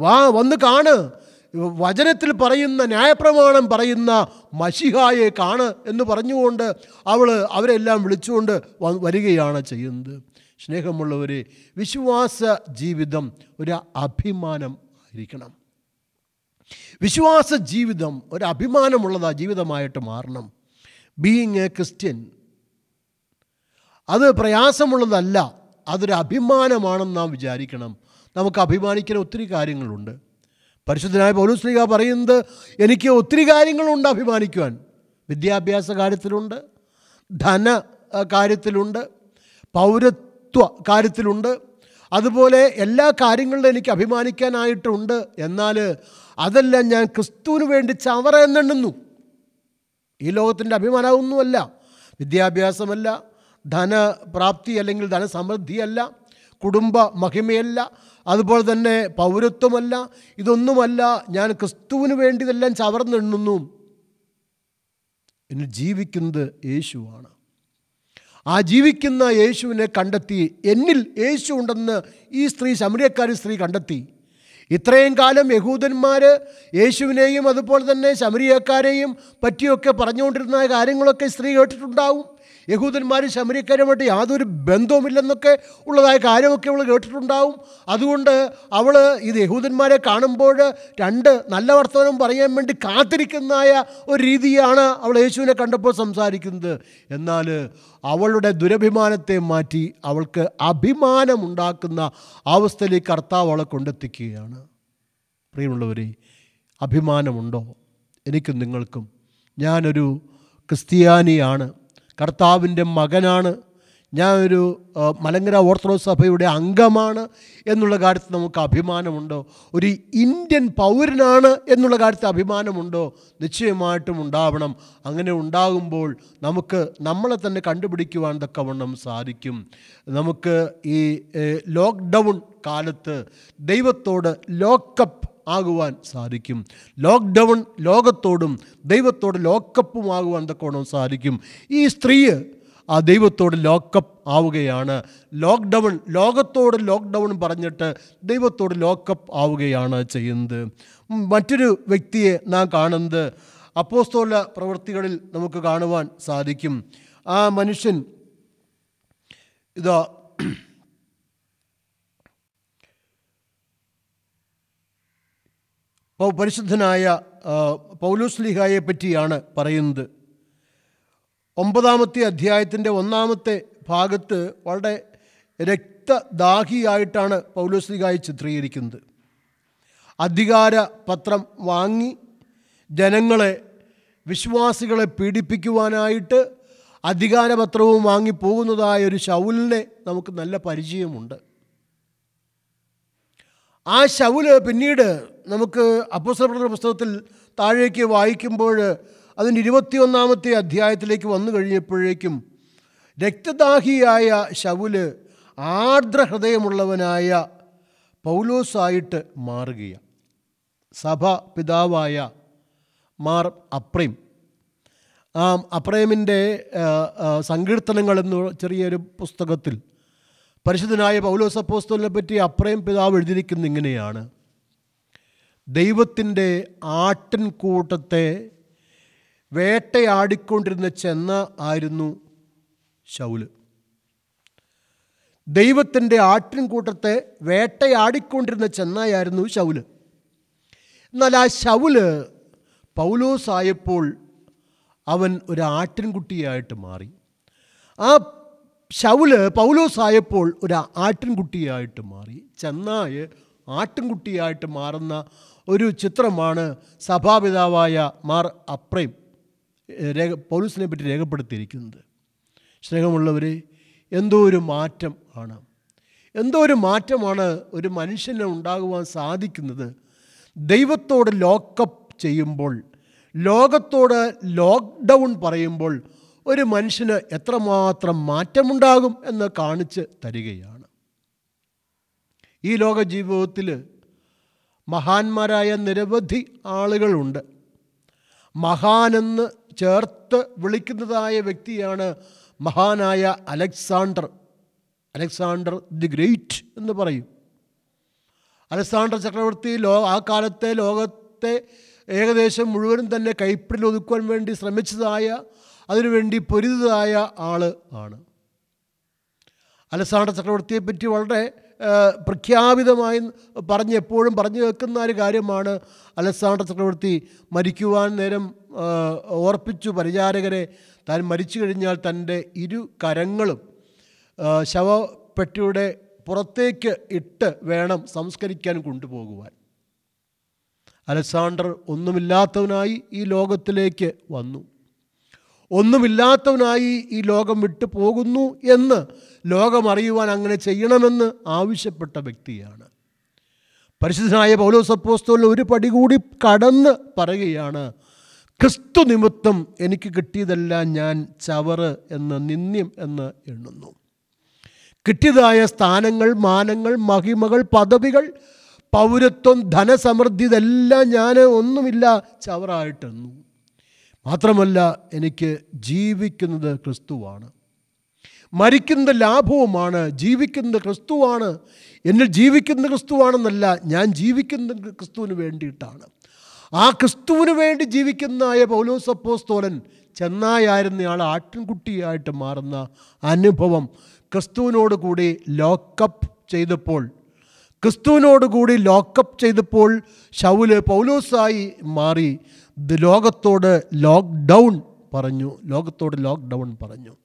വാ വന്ന് കാണ്. വചനത്തിൽ പറയുന്ന ന്യായപ്രമാണം പറയുന്ന മഷിഹായെ കാണ് എന്ന് പറഞ്ഞുകൊണ്ട് അവൾ അവരെല്ലാം വിളിച്ചുകൊണ്ട് വരികയാണ് ചെയ്യുന്നത്. സ്നേഹമുള്ളവരെ വിശ്വാസ ജീവിതം ഒരു അഭിമാനം ആയിരിക്കണം. വിശ്വാസ ജീവിതം ഒരു അഭിമാനമുള്ളതാ ജീവിതമായിട്ട് മാറണം. ബീയിങ് എ ക്രിസ്ത്യൻ അത് പ്രയാസമുള്ളതല്ല അതൊരു അഭിമാനമാണെന്ന് നാം വിചാരിക്കണം. നമുക്ക് അഭിമാനിക്കുന്ന ഒത്തിരി കാര്യങ്ങളുണ്ട്. പരിശുദ്ധനായ പൗലുശ്രീക പറയുന്നത് എനിക്ക് ഒത്തിരി കാര്യങ്ങളുണ്ട് അഭിമാനിക്കുവാൻ. വിദ്യാഭ്യാസ കാര്യത്തിലുണ്ട് ധന കാര്യത്തിലുണ്ട് പൗരത്വ കാര്യത്തിലുണ്ട്. അതുപോലെ എല്ലാ കാര്യങ്ങളിലും എനിക്ക് അഭിമാനിക്കാനായിട്ടുണ്ട്. എന്നാൽ അതെല്ലാം ഞാൻ ക്രിസ്തുവിന് വേണ്ടി ചവറ എന്നെണ്ണുന്നു. ഈ ലോകത്തിന്റെ അഭിമാനമൊന്നുമല്ല വിദ്യാഭ്യാസമല്ല ധനപ്രാപ്തി അല്ലെങ്കിൽ ധനസമൃദ്ധിയല്ല കുടുംബ മഹിമയല്ല അതുപോലെ തന്നെ പൗരത്വമല്ല. ഇതൊന്നുമല്ല ഞാൻ ക്രിസ്തുവിന് വേണ്ടി ഇതെല്ലാം ചവർന്നെണ്ണുന്നു എന്നെ ജീവിക്കുന്നത് യേശുവാണ്. ആ ജീവിക്കുന്ന യേശുവിനെ കണ്ടെത്തി എന്നിൽ യേശു ഉണ്ടെന്ന് ഈ സ്ത്രീ ശമരിയക്കാരി സ്ത്രീ കണ്ടെത്തി. ഇത്രയും കാലം യഹൂദന്മാർ യേശുവിനെയും അതുപോലെ തന്നെ ശമരിയക്കാരെയും പറ്റിയൊക്കെ പറഞ്ഞുകൊണ്ടിരുന്ന കാര്യങ്ങളൊക്കെ സ്ത്രീ കേട്ടിട്ടുണ്ടാവും. യഹൂദന്മാരും ശമരിക്കാരുമായിട്ട് യാതൊരു ബന്ധവുമില്ലെന്നൊക്കെ ഉള്ളതായ കാര്യമൊക്കെ അവൾ കേട്ടിട്ടുണ്ടാവും. അതുകൊണ്ട് അവൾ ഇത് യഹൂദന്മാരെ കാണുമ്പോൾ രണ്ട് നല്ല വർത്തമാനം പറയാൻ വേണ്ടി കാത്തിരിക്കുന്നതായ ഒരു രീതിയാണ് അവൾ യേശുവിനെ കണ്ടപ്പോൾ സംസാരിക്കുന്നത്. എന്നാൽ അവളുടെ ദുരഭിമാനത്തെ മാറ്റി അവൾക്ക് അഭിമാനമുണ്ടാക്കുന്ന അവസ്ഥയിലേക്ക് കർത്താവ് അവളെ കൊണ്ടെത്തിക്കുകയാണ്. പ്രിയമുള്ളവരെ അഭിമാനമുണ്ടോ? എനിക്കും നിങ്ങൾക്കും. ഞാനൊരു ക്രിസ്ത്യാനിയാണ്. കർത്താവിന്റെ മകനാണ്. ഞാൻ ഒരു മലങ്കര ഓർത്തഡോക്സ് സഭയുടെ അംഗമാണ് എന്നുള്ള കാര്യത്തിൽ നമുക്ക് അഭിമാനമുണ്ടോ? ഒരു ഇന്ത്യൻ പൗരനാണ് എന്നുള്ള കാര്യത്തിൽ അഭിമാനമുണ്ടോ? നിശ്ചയമായിട്ടും ഉണ്ടാവണം. അങ്ങനെ ഉണ്ടാകുമ്പോൾ നമുക്ക് നമ്മളെ തന്നെ കണ്ടുപിടിക്കുവാൻ തക്കവണ്ണം സാധിക്കും. നമുക്ക് ഈ ലോക്ക്ഡൗൺ കാലത്ത് ദൈവത്തോട് ലോക്കപ്പ് ആകുവാൻ സാധിക്കും. ലോക്ക്ഡൗൺ ലോകത്തോടും ദൈവത്തോട് ലോക്കപ്പും ആകുവാൻ തക്കോണം സാധിക്കും. ഈ സ്ത്രീ ആ ദൈവത്തോട് ലോക്കപ്പ് ആവുകയാണ്. ലോക്ക്ഡൗൺ ലോകത്തോട് ലോക്ക്ഡൗൺ പറഞ്ഞിട്ട് ദൈവത്തോട് ലോക്കപ്പ് ആവുകയാണ് ചെയ്യുന്നത്. മറ്റൊരു വ്യക്തിയെ നാം കാണുന്നത് അപ്പോസ്തോല പ്രവൃത്തികളിൽ നമുക്ക് കാണുവാൻ സാധിക്കും. ആ മനുഷ്യൻ ഇതാ പരിശുദ്ധനായ പൗലൂസ് പൗലോസ് ലീഹായെ പറ്റിയാണ് പറയുന്നത്. ഒമ്പതാമത്തെ അധ്യായത്തിന്റെ ഒന്നാമത്തെ ഭാഗത്ത് വളരെ രക്തദാഹിയായിട്ടാണ് പൗലോസ് ലീഹായി ചിത്രീകരിക്കുന്നത്. അധികാര പത്രം വാങ്ങി ജനങ്ങളെ വിശ്വാസികളെ പീഡിപ്പിക്കുവാനായിട്ട് അധികാരപത്രവും വാങ്ങി പോകുന്നതായ ഒരു ശൗലിനെ നമുക്ക് നല്ല പരിചയമുണ്ട്. ആ ശൗൽ പിന്നീട് നമുക്ക് അപ്പോസ്തലപ്രവർത്തന പുസ്തകത്തിൽ താഴേക്ക് വായിക്കുമ്പോൾ അതിന്റെ ഇരുപത്തിയൊന്നാമത്തെ അധ്യായത്തിലേക്ക് വന്നു കഴിഞ്ഞപ്പോഴേക്കും രക്തദാഹിയായ ശൗൽ ആർദ്രഹൃദയമുള്ളവനായ പൗലോസായിട്ട് മാറുകയാണ്. സഭ പിതാവായ മാർ അപ്രേം. ആ അപ്രേമിന്റെ സങ്കീർത്തനങ്ങൾ എന്ന ചെറിയൊരു പുസ്തകത്തിൽ പരിശുദ്ധനായ പൗലോസ് അപ്പോസ്തലിനെ പറ്റി അപ്രേം പിതാവ് എഴുതിയിരിക്കുന്ന ഇങ്ങനെയാണ്. ദൈവത്തിന്റെ ആട്ടിൻകൂട്ടത്തെ വേട്ടയാടിക്കൊണ്ടിരുന്ന ചെന്ന ആയിരുന്നു ശൗൽ. ദൈവത്തിന്റെ ആട്ടിൻകൂട്ടത്തെ വേട്ടയാടിക്കൊണ്ടിരുന്ന ചെന്നായായിരുന്നു ശൗൽ. എന്നാൽ ആ ശൗൽ പൗലോസായപ്പോൾ അവൻ ഒരു ആട്ടിൻകുട്ടിയായിട്ട് മാറി. ആ ശൗൽ പൗലോസായപ്പോൾ ഒരു ആട്ടിൻകുട്ടിയായിട്ട് മാറി. ചെന്നായ് ആട്ടിൻകുട്ടിയായിട്ട് മാറുന്ന ഒരു ചിത്രമാണ് സഭാപിതാവായ മാർ അപ്രൈം രേഖ പൗലൂസിനെ പറ്റി രേഖപ്പെടുത്തിയിരിക്കുന്നത്. സ്നേഹമുള്ളവരെ എന്തോ ഒരു മാറ്റം ആണ്. എന്തോ ഒരു മാറ്റമാണ് ഒരു മനുഷ്യന് ഉണ്ടാകുവാൻ സാധിക്കുന്നത്. ദൈവത്തോട് ലോക്കപ്പ് ചെയ്യുമ്പോൾ ലോകത്തോട് ലോക്ക്ഡൗൺ പറയുമ്പോൾ ഒരു മനുഷ്യന് എത്രമാത്രം മാറ്റമുണ്ടാകും എന്ന് കാണിച്ച് തരികയാണ്. ഈ ലോക ജീവിതത്തിൽ മഹാന്മാരായ നിരവധി ആളുകളുണ്ട്. മഹാനെന്ന് ചേർത്ത് വിളിക്കുന്നതായ വ്യക്തിയാണ് മഹാനായ അലക്സാണ്ടർ. അലക്സാണ്ടർ ദി ഗ്രേറ്റ് എന്ന് പറയും. അലക്സാണ്ടർ ചക്രവർത്തി ലോ ആ കാലത്തെ ലോകത്തെ ഏകദേശം മുഴുവനും തന്നെ കൈപ്പിടിൽ ഒതുക്കുവാൻ വേണ്ടി ശ്രമിച്ചതായ അതിനുവേണ്ടി പൊരുതായ ആൾ ആണ്. അലക്സാണ്ടർ ചക്രവർത്തിയെ പറ്റി വളരെ പ്രഖ്യാപിതമായി പറഞ്ഞ് എപ്പോഴും പറഞ്ഞു വെക്കുന്ന ഒരു കാര്യമാണ് അലക്സാണ്ടർ ചക്രവർത്തി മരിക്കുവാൻ നേരം ഓർപ്പിച്ചു പരിചാരകരെ. താൻ മരിച്ചു കഴിഞ്ഞാൽ തന്റെ ഇരു കരങ്ങളും ശവപ്പെട്ടിയുടെ പുറത്തേക്ക് ഇട്ട് വേണം സംസ്കരിക്കാൻ കൊണ്ടുപോകുവാൻ. അലക്സാണ്ടർ ഒന്നുമില്ലാത്തവനായി ഈ ലോകത്തിലേക്ക് വന്നു. ഒന്നുമില്ലാത്തവനായി ഈ ലോകം വിട്ടു പോകുന്നു എന്ന് ലോകമറിയുവാൻ അങ്ങനെ ചെയ്യണമെന്ന് ആവശ്യപ്പെട്ട വ്യക്തിയാണ്. പരിശുദ്ധനായ പൗലോസ് അപ്പോസ്തലൻ ഒരു പടി കൂടി കടന്ന് പറയുകയാണ് ക്രിസ്തു നിമിത്തം എനിക്ക് കിട്ടിയതെല്ലാം ഞാൻ ചവറ് എന്ന് നിന്ദ്യം എന്ന് എണ്ണുന്നു. കിട്ടിയതായ സ്ഥാനങ്ങൾ മാനങ്ങൾ മഹിമകൾ പദവികൾ പൗരത്വം ധനസമൃദ്ധി ഇതെല്ലാം ഞാൻ ഒന്നുമില്ല ചവറായിട്ടെന്നു മാത്രമല്ല എനിക്ക് ജീവിക്കുന്നത് ക്രിസ്തുവാണ്. മരിക്കുന്നത് ലാഭവുമാണ് ജീവിക്കുന്നത് ക്രിസ്തുവാണ്. എന്നിൽ ജീവിക്കുന്ന ക്രിസ്തുവാണെന്നല്ല ഞാൻ ജീവിക്കുന്ന ക്രിസ്തുവിന് വേണ്ടിയിട്ടാണ്. ആ ക്രിസ്തുവിന് വേണ്ടി ജീവിക്കുന്നതായ പൗലോസ് അപ്പോസ്തോലൻ ചെന്നായായിരുന്നയാൾ ആട്ടിൻകുട്ടിയായിട്ട് മാറുന്ന അനുഭവം ക്രിസ്തുവിനോട് കൂടി ലോക്കപ്പ് ചെയ്തപ്പോൾ ക്രിസ്തുവിനോട് കൂടി ലോക്കപ്പ് ചെയ്തപ്പോൾ ഷൗൽ പൗലോസായി മാറി ലോകത്തോട് ലോക്ക്ഡൗൺ പറഞ്ഞു. ലോകത്തോട് ലോക്ക്ഡൗൺ പറഞ്ഞു.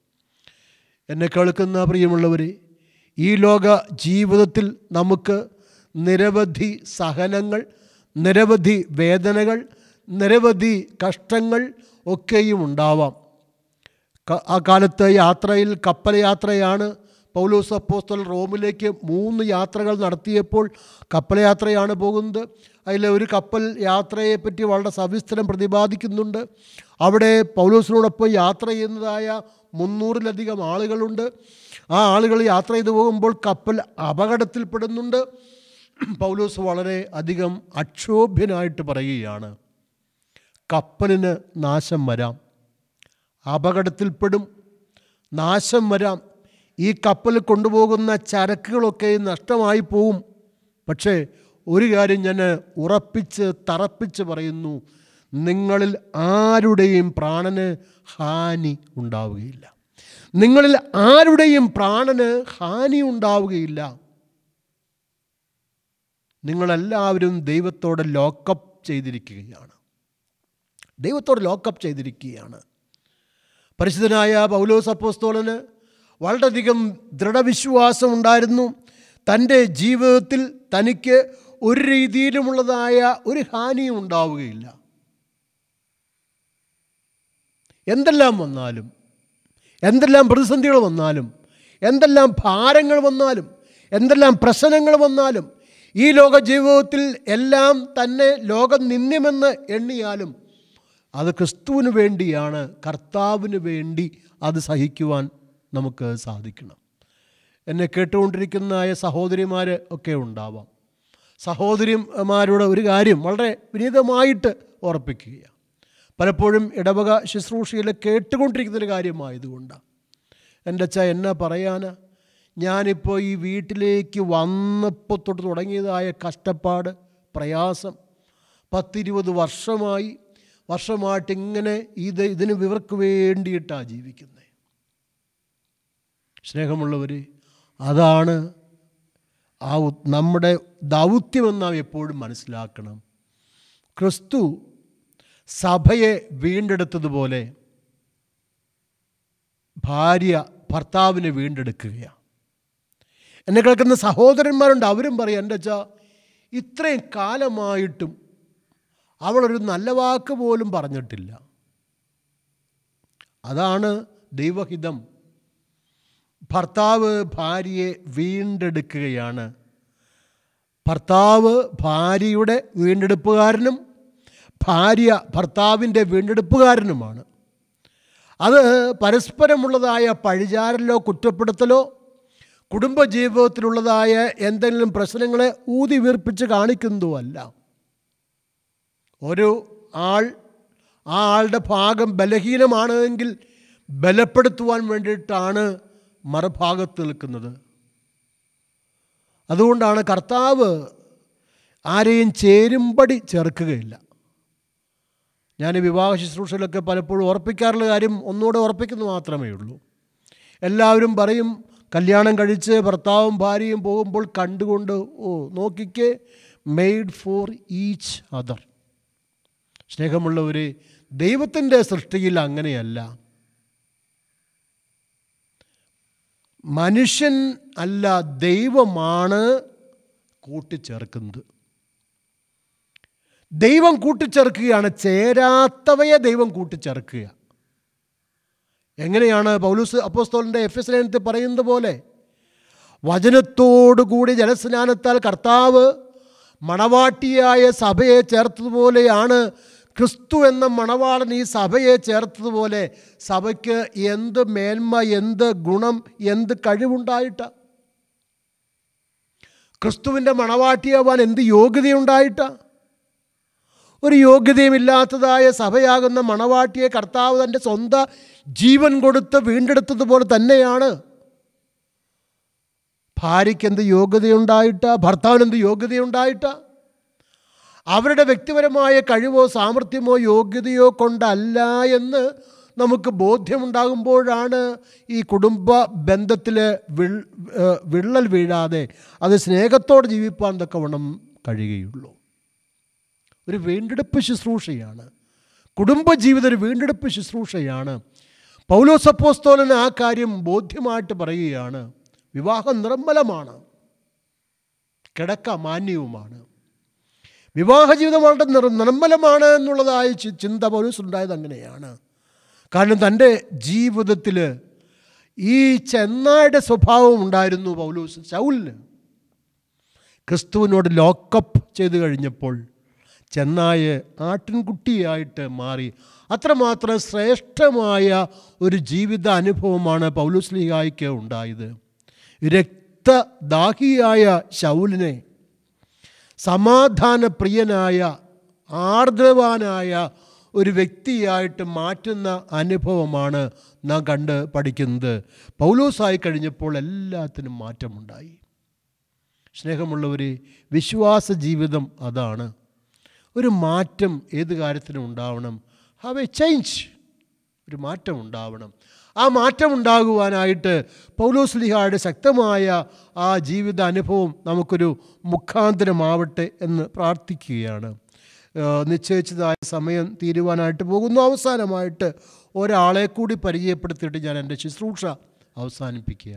എന്നെ കേൾക്കുന്ന പ്രിയമുള്ളവർ ഈ ലോക ജീവിതത്തിൽ നമുക്ക് നിരവധി സഹനങ്ങൾ നിരവധി വേദനകൾ നിരവധി കഷ്ടങ്ങൾ ഒക്കെയും ഉണ്ടാവാം. ആ കാലത്ത് യാത്രയിൽ കപ്പൽ യാത്രയാണ് പൗലോസ് അപ്പോസ്തൽ റോമിലേക്ക് മൂന്ന് യാത്രകൾ നടത്തിയപ്പോൾ കപ്പൽ യാത്രയാണ് പോകുന്നത്. അതിൽ ഒരു കപ്പൽ യാത്രയെപ്പറ്റി വളരെ സവിസ്തരം പ്രതിപാദിക്കുന്നുണ്ട്. അവിടെ പൗലോസിനോടൊപ്പം യാത്ര ചെയ്യുന്നതായ മുന്നൂറിലധികം ആളുകളുണ്ട്. ആ ആളുകൾ യാത്ര ചെയ്തു പോകുമ്പോൾ കപ്പൽ അപകടത്തിൽപ്പെടുന്നുണ്ട്. പൗലോസ് വളരെ അധികം അക്ഷോഭ്യനായിട്ട് പറയുകയാണ്. കപ്പലിന് നാശം വരാം. അപകടത്തിൽപ്പെടും. നാശം വരാം. ഈ കപ്പൽ കൊണ്ടുപോകുന്ന ചരക്കുകളൊക്കെ നഷ്ടമായി പോവും. പക്ഷേ ഒരു കാര്യം ഞാൻ ഉറപ്പിച്ച് തറപ്പിച്ച് പറയുന്നു. നിങ്ങളിൽ ആരുടെയും പ്രാണന് ഹാനി ഉണ്ടാവുകയില്ല. നിങ്ങളിൽ ആരുടെയും പ്രാണന് ഹാനി ഉണ്ടാവുകയില്ല. നിങ്ങളെല്ലാവരും ദൈവത്തോട് ലോക്കപ്പ് ചെയ്തിരിക്കുകയാണ്. ദൈവത്തോട് ലോക്കപ്പ് ചെയ്തിരിക്കുകയാണ്. പരിശുദ്ധനായ പൗലോസ് അപ്പോസ്തോലന് വളരെയധികം ദൃഢവിശ്വാസം ഉണ്ടായിരുന്നു. തന്റെ ജീവിതത്തിൽ തനിക്ക് ഒരു രീതിയിലുമുള്ളതായ ഒരു ഹാനിയും ഉണ്ടാവുകയില്ല. എന്തെല്ലാം വന്നാലും എന്തെല്ലാം പ്രതിസന്ധികൾ വന്നാലും എന്തെല്ലാം ഭാരങ്ങൾ വന്നാലും എന്തെല്ലാം പ്രശ്നങ്ങൾ വന്നാലും ഈ ലോക ജീവിതത്തിൽ എല്ലാം തന്നെ ലോകം നിന്ദ്യമെന്ന് എണ്ണിയാലും അത് ക്രിസ്തുവിന് വേണ്ടിയാണ് കർത്താവിന് വേണ്ടി അത് സഹിക്കുവാൻ നമുക്ക് സാധിക്കണം. എന്നെ കേട്ടുകൊണ്ടിരിക്കുന്നതായ സഹോദരിമാർ ഒക്കെ ഉണ്ടാവാം. സഹോദരിമാരുടെ ഒരു കാര്യം വളരെ വിനീതമായിട്ട് ഓർപ്പിക്കുകയാണ് പലപ്പോഴും ഇടവക ശുശ്രൂഷയിൽ കേട്ടുകൊണ്ടിരിക്കുന്നൊരു കാര്യമായതുകൊണ്ടാണ് എന്റെ അച്ഛ എന്നാ പറയാനാ? ഞാനിപ്പോൾ ഈ വീട്ടിലേക്ക് വന്നപ്പോൾ തൊട്ട് തുടങ്ങിയതായ കഷ്ടപ്പാട് പ്രയാസം പത്തിരുപത് വർഷമായി വർഷമായിട്ട് ഇങ്ങനെ ഇത് ഇതിന് ഇവർക്ക് വേണ്ടിയിട്ടാണ് ജീവിക്കുന്നത്. സ്നേഹമുള്ളവർ അതാണ് ആ നമ്മുടെ ദൗത്യമെന്ന് നാം എപ്പോഴും മനസ്സിലാക്കണം. ക്രിസ്തു സഭയെ വീണ്ടെടുത്തതുപോലെ ഭാര്യ ഭർത്താവിനെ വീണ്ടെടുക്കുകയാണ് എന്നെ കേൾക്കുന്ന സഹോദരന്മാരുണ്ട് അവരും പറയും എന്റെ അച്ഛാ ഇത്രയും കാലമായിട്ടും അവളൊരു നല്ല വാക്ക് പോലും പറഞ്ഞിട്ടില്ല. അതാണ് ദൈവഹിതം. ഭർത്താവ് ഭാര്യയെ വീണ്ടെടുക്കുകയാണ്. ഭർത്താവ് ഭാര്യയുടെ വീണ്ടെടുപ്പുകാരനും ഭാര്യ ഭർത്താവിന്റെ വീണ്ടെടുപ്പുകാരനുമാണ്. അത് പരസ്പരമുള്ളതായ പഴിചാരലോ കുറ്റപ്പെടുത്തലോ കുടുംബജീവിതത്തിലുള്ളതായ എന്തെങ്കിലും പ്രശ്നങ്ങളെ ഊതി വീർപ്പിച്ച് കാണിക്കുന്നതോ അല്ല ഒരു ആൾ ആ ആളുടെ ഭാഗം ബലഹീനമാണ് എങ്കിൽ ബലപ്പെടുത്തുവാൻ വേണ്ടിയിട്ടാണ് മറുഭാഗത്ത് നിൽക്കുന്നത്. അതുകൊണ്ടാണ് കർത്താവ് ആരെയും ചേരുമ്പടി ചേർക്കുകയില്ല. ഞാൻ വിവാഹ ശുശ്രൂഷയിലൊക്കെ പലപ്പോഴും ഉറപ്പിക്കാറുള്ള കാര്യം ഒന്നുകൂടെ ഉറപ്പിക്കുന്നു മാത്രമേ ഉള്ളൂ. എല്ലാവരും പറയും കല്യാണം കഴിച്ച് ഭർത്താവും ഭാര്യയും പോകുമ്പോൾ കണ്ടുകൊണ്ട് ഓ നോക്കിക്കേ മെയ്ഡ് ഫോർ ഈച്ച് അതർ സ്നേഹമുള്ളവരെ ദൈവത്തിന്റെ സൃഷ്ടിയിൽ അങ്ങനെയല്ല. മനുഷ്യൻ അല്ല ദൈവമാണ് കൂട്ടിച്ചേർക്കുന്നത്. ദൈവം കൂട്ടിച്ചേർക്കുകയാണ് ചേരാത്തവയെ ദൈവം കൂട്ടിച്ചേർക്കുക. എങ്ങനെയാണ് പൗലൂസ് അപ്പോസ്തോലിന്റെ എഫ് എസ് ലേനത്തിൽ പറയുന്നത് പോലെ? വചനത്തോടുകൂടി ജലസ്നാനത്താൽ കർത്താവ് മണവാട്ടിയായ സഭയെ ചേർത്തതുപോലെയാണ് ക്രിസ്തു എന്ന മണവാളൻ ഈ സഭയെ ചേർത്തതുപോലെ സഭയ്ക്ക് എന്ത് മേന്മ എന്ത് ഗുണം എന്ത് കഴിവുണ്ടായിട്ട? ക്രിസ്തുവിന്റെ മണവാട്ടിയാവാൻ എന്ത് യോഗ്യതയുണ്ടായിട്ട? ഒരു യോഗ്യതയുമില്ലാത്തതായ സഭയാകുന്ന മണവാട്ടിയെ കർത്താവ് തന്റെ സ്വന്തം ജീവൻ കൊടുത്ത് വീണ്ടെടുത്തതുപോലെ തന്നെയാണ്. ഭാര്യയ്ക്ക് എന്ത് യോഗ്യതയുണ്ടായിട്ട? ഭർത്താവിനെന്ത് യോഗ്യതയുണ്ടായിട്ടാ? അവരുടെ വ്യക്തിപരമായ കഴിവോ സാമർഥ്യമോ യോഗ്യതയോ കൊണ്ടല്ല എന്ന് നമുക്ക് ബോധ്യമുണ്ടാകുമ്പോഴാണ് ഈ കുടുംബ ബന്ധത്തിൽ വിള്ളൽ വീഴാതെ അത് സ്നേഹത്തോടെ ജീവിപ്പാൻ തക്കവണ്ണം കഴിയുകയുള്ളൂ. ഒരു വീണ്ടെടുപ്പ് ശുശ്രൂഷയാണ്. കുടുംബജീവിതം ഒരു വീണ്ടെടുപ്പ് ശുശ്രൂഷയാണ്. പൗലോസപ്പോസ്തോലന് ആ കാര്യം ബോധ്യമായിട്ട് പറയുകയാണ്. വിവാഹം നിർമ്മലമാണ്. കിടക്ക മാന്യവുമാണ്. വിവാഹ ജീവിതം വളരെ നിർ നിർമ്മലമാണ് എന്നുള്ളതായ ചിന്ത പോലീസ് ഉണ്ടായത് അങ്ങനെയാണ്. കാരണം തന്റെ ജീവിതത്തിൽ ഈ ചെന്നായുടെ സ്വഭാവം ഉണ്ടായിരുന്നു പൗലൂസ് ശൗലിന്. ക്രിസ്തുവിനോട് ലോക്കപ്പ് ചെയ്തു കഴിഞ്ഞപ്പോൾ ചെന്നായ ആട്ടിൻകുട്ടിയായിട്ട് മാറി. അത്രമാത്രം ശ്രേഷ്ഠമായ ഒരു ജീവിത അനുഭവമാണ് പൗലുസ്ലിഹായ്ക്ക് ഉണ്ടായത്. രക്തദാഹിയായ ശൗലിനെ സമാധാനപ്രിയനായ ആർദ്രവാനായ ഒരു വ്യക്തിയായിട്ട് മാറ്റുന്ന അനുഭവമാണ് നാം കണ്ട് പഠിക്കുന്നത്. പൗലോസായി കഴിഞ്ഞപ്പോൾ എല്ലാത്തിനും മാറ്റമുണ്ടായി. സ്നേഹമുള്ളവരെ വിശ്വാസ ജീവിതം അതാണ്. ഒരു മാറ്റം ഏത് കാര്യത്തിനും ഉണ്ടാവണം. ഹാവ് എ ചേഞ്ച് ഒരു മാറ്റം ഉണ്ടാവണം. ആ മാറ്റം ഉണ്ടാകുവാനായിട്ട് പൗലോസ്ലിഹായുടെ ശക്തമായ ആ ജീവിത അനുഭവം നമുക്കൊരു മുഖാന്തരമാവട്ടെ എന്ന് പ്രാർത്ഥിക്കുകയാണ്. നിശ്ചയിച്ചതായ സമയം തീരുവാനായിട്ട് പോകുന്നു. അവസാനമായിട്ട് ഒരാളെ കൂടി പരിചയപ്പെടുത്തിയിട്ട് ഞാൻ എന്റെ ശുശ്രൂഷ അവസാനിപ്പിക്കുക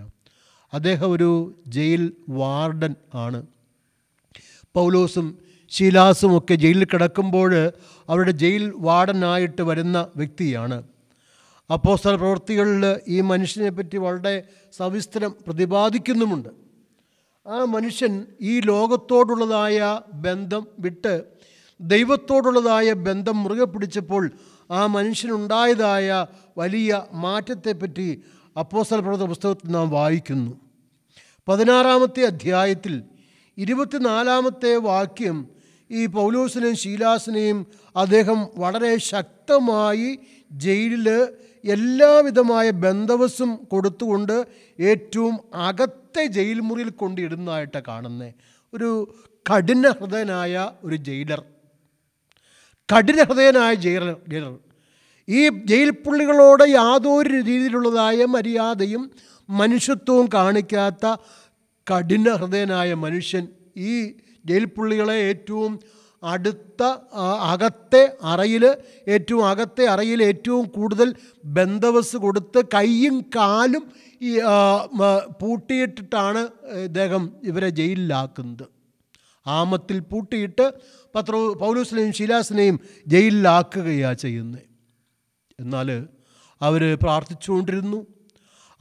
അദ്ദേഹം ഒരു ജയിൽ വാർഡൻ ആണ്. പൗലോസും ശീലാസും ഒക്കെ ജയിലിൽ കിടക്കുമ്പോൾ അവരുടെ ജയിൽ വാർഡനായിട്ട് വരുന്ന വ്യക്തിയാണ്. അപ്പോസ്തല പ്രവൃത്തികളിൽ ഈ മനുഷ്യനെ പറ്റി വളരെ സവിസ്തരം പ്രതിപാദിക്കുന്നുമുണ്ട്. ആ മനുഷ്യൻ ഈ ലോകത്തോടുള്ളതായ ബന്ധം വിട്ട് ദൈവത്തോടുള്ളതായ ബന്ധം മുറുകെ പിടിച്ചപ്പോൾ ആ മനുഷ്യനുണ്ടായതായ വലിയ മാറ്റത്തെപ്പറ്റി അപ്പോസ്തല പ്രവൃത്തി പുസ്തകത്തിൽ നാം വായിക്കുന്നു. പതിനാറാമത്തെ അധ്യായത്തിൽ ഇരുപത്തിനാലാമത്തെ വാക്യം ഈ പൗലൂസിനെയും ശീലാസിനെയും അദ്ദേഹം വളരെ ശക്തമായി ജയിലിൽ എല്ലാവിധമായ ബന്ധവസും കൊടുത്തുകൊണ്ട് ഏറ്റവും അകത്തെ ജയിൽ മുറിയിൽ കൊണ്ടിടുന്നതായിട്ട് കാണുന്നത് ഒരു കഠിന ഹൃദയനായ ഒരു ജയിലർ. കഠിന ഹൃദയനായ ജയിലർ ജയിലർ. ഈ ജയിൽ പുള്ളികളോട് യാതൊരു രീതിയിലുള്ളതായ മര്യാദയും മനുഷ്യത്വവും കാണിക്കാത്ത കഠിന ഹൃദയനായ മനുഷ്യൻ ഈ ജയിൽ പുള്ളികളെ ഏറ്റവും അടുത്ത അകത്തെ അറയിൽ ഏറ്റവും അകത്തെ അറയിൽ ഏറ്റവും കൂടുതൽ ബന്ധവസ് കൊടുത്ത് കൈയും കാലും ഈ പൂട്ടിയിട്ടിട്ടാണ് ഇദ്ദേഹം ഇവരെ ജയിലിലാക്കുന്നത്. ആമത്തിൽ പൂട്ടിയിട്ട് പത്രോ പൗലൂസിനെയും ശീലാസിനെയും ജയിലിലാക്കുകയാണ് ചെയ്യുന്നത് എന്നാൽ അവർ പ്രാർത്ഥിച്ചുകൊണ്ടിരുന്നു.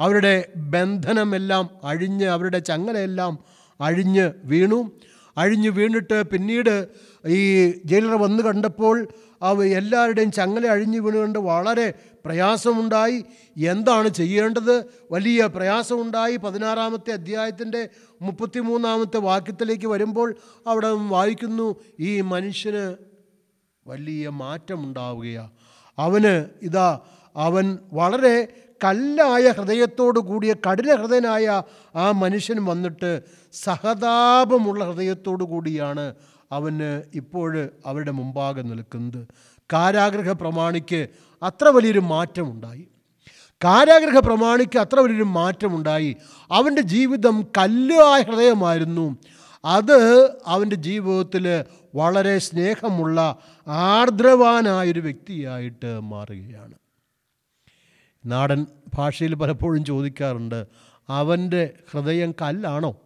അവരുടെ ബന്ധനമെല്ലാം അഴിഞ്ഞ് അവരുടെ ചങ്ങലയെല്ലാം അഴിഞ്ഞ് വീണു. അഴിഞ്ഞ് വീണിട്ട് പിന്നീട് ഈ ജയിലർ വന്ന് കണ്ടപ്പോൾ അവ എല്ലാവരുടെയും ചങ്ങല അഴിഞ്ഞു വീണുകൊണ്ട് വളരെ പ്രയാസമുണ്ടായി. എന്താണ് ചെയ്യേണ്ടത്? വലിയ പ്രയാസമുണ്ടായി. പതിനാറാമത്തെ അധ്യായത്തിന്റെ മുപ്പത്തിമൂന്നാമത്തെ വാക്യത്തിലേക്ക് വരുമ്പോൾ അവിടെ വായിക്കുന്നു ഈ മനുഷ്യന് വലിയ മാറ്റമുണ്ടാവുകയാണ് അവന് ഇതാ അവൻ വളരെ കല്ലായ ഹൃദയത്തോടു കൂടിയ കഠിന ഹൃദയനായ ആ മനുഷ്യൻ വന്നിട്ട് സഹതാപമുള്ള ഹൃദയത്തോടു കൂടിയാണ് അവന് ഇപ്പോൾ അവരുടെ മുമ്പാകെ നിൽക്കുന്നത്. കാരാഗ്രഹ പ്രമാണിക്ക് അത്ര വലിയൊരു മാറ്റമുണ്ടായി. കാരാഗ്രഹ പ്രമാണിക്ക് അത്ര വലിയൊരു മാറ്റമുണ്ടായി. അവന്റെ ജീവിതം കല്ലായ ഹൃദയമായിരുന്നു. അത് അവന്റെ ജീവിതത്തിൽ വളരെ സ്നേഹമുള്ള ആർദ്രവാനായൊരു വ്യക്തിയായിട്ട് മാറുകയാണ്. നാടൻ ഭാഷയിൽ പലപ്പോഴും ചോദിക്കാറുണ്ട് അവന്റെ ഹൃദയം കല്ലാണോ?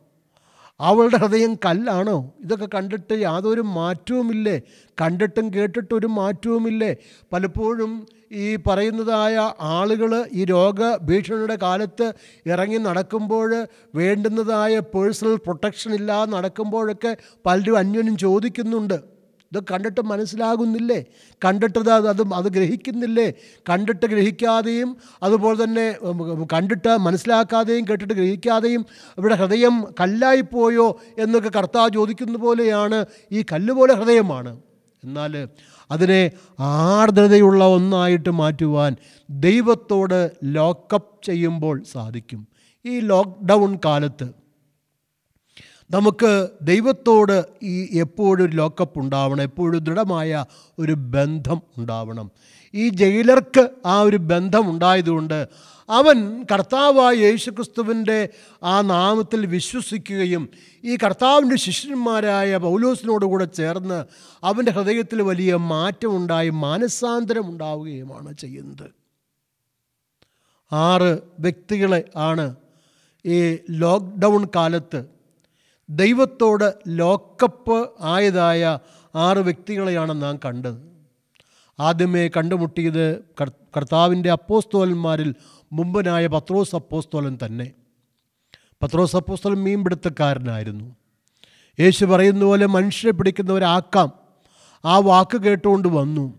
അവളുടെ ഹൃദയം കല്ലാണോ? ഇതൊക്കെ കണ്ടിട്ട് യാതൊരു മാറ്റവുമില്ലേ? കണ്ടിട്ടും കേട്ടിട്ടും ഒരു മാറ്റവുമില്ലേ? പലപ്പോഴും ഈ പറയുന്നതായ ആളുകൾ ഈ രോഗ ഭീഷണിയുടെ കാലത്ത് ഇറങ്ങി നടക്കുമ്പോൾ വേണ്ടുന്നതായ പേഴ്സണൽ പ്രൊട്ടക്ഷൻ ഇല്ലാതെ നടക്കുമ്പോഴൊക്കെ പലരും അന്യോന്യം ചോദിക്കുന്നുണ്ട്. ഇത് കണ്ടിട്ട് മനസ്സിലാകുന്നില്ലേ? കണ്ടിട്ട് അത് അത് അത് ഗ്രഹിക്കുന്നില്ലേ? കണ്ടിട്ട് ഗ്രഹിക്കാതെയും അതുപോലെ തന്നെ കണ്ടിട്ട് മനസ്സിലാക്കാതെയും കേട്ടിട്ട് ഗ്രഹിക്കാതെയും ഇവിടെ ഹൃദയം കല്ലായിപ്പോയോ എന്നൊക്കെ കർത്താവ് ചോദിക്കുന്ന പോലെയാണ് ഈ കല്ല് പോലെ ഹൃദയമാണ്. എന്നാൽ അതിനെ ആർദ്രതയുള്ള ഒന്നായിട്ട് മാറ്റുവാൻ ദൈവത്തോട് ലോക്കപ്പ് ചെയ്യുമ്പോൾ സാധിക്കും. ഈ ലോക്ക്ഡൗൺ കാലത്ത് നമുക്ക് ദൈവത്തോട് ഈ എപ്പോഴും ഒരു ലോക്കപ്പ് ഉണ്ടാവണം എപ്പോഴും ദൃഢമായ ഒരു ബന്ധം ഉണ്ടാവണം. ഈ ജയിലർക്ക് ആ ഒരു ബന്ധം ഉണ്ടായതുകൊണ്ട് അവൻ കർത്താവായ യേശുക്രിസ്തുവിന്റെ ആ നാമത്തിൽ വിശ്വസിക്കുകയും ഈ കർത്താവിന്റെ ശിഷ്യന്മാരായ പൗലോസിനോടുകൂടെ ചേർന്ന് അവന്റെ ഹൃദയത്തിൽ വലിയ മാറ്റമുണ്ടായി മാനസാന്തരം ഉണ്ടാവുകയുമാണ് ചെയ്യുന്നത്. ആറ് വ്യക്തികളെ ആണ് ഈ ലോക്ക്ഡൗൺ കാലത്ത് ദൈവത്തോട് ലോക്കപ്പ് ആയതായ ആറ് വ്യക്തികളെയാണ് നാം കണ്ടത്. ആദ്യമേ കണ്ടുമുട്ടിയത് കർ- കർത്താവിന്റെ അപ്പോസ്തോലന്മാരിൽ മുമ്പനായ പത്രോസ് അപ്പോസ്തോലൻ തന്നെ. പത്രോസ് അപ്പോസ്തോലൻ മീൻപിടുത്തക്കാരനായിരുന്നു. യേശു പറയുന്ന പോലെ മനുഷ്യരെ പിടിക്കുന്നവരാക്കാം. ആ വാക്ക് കേട്ടുകൊണ്ട് വന്നു.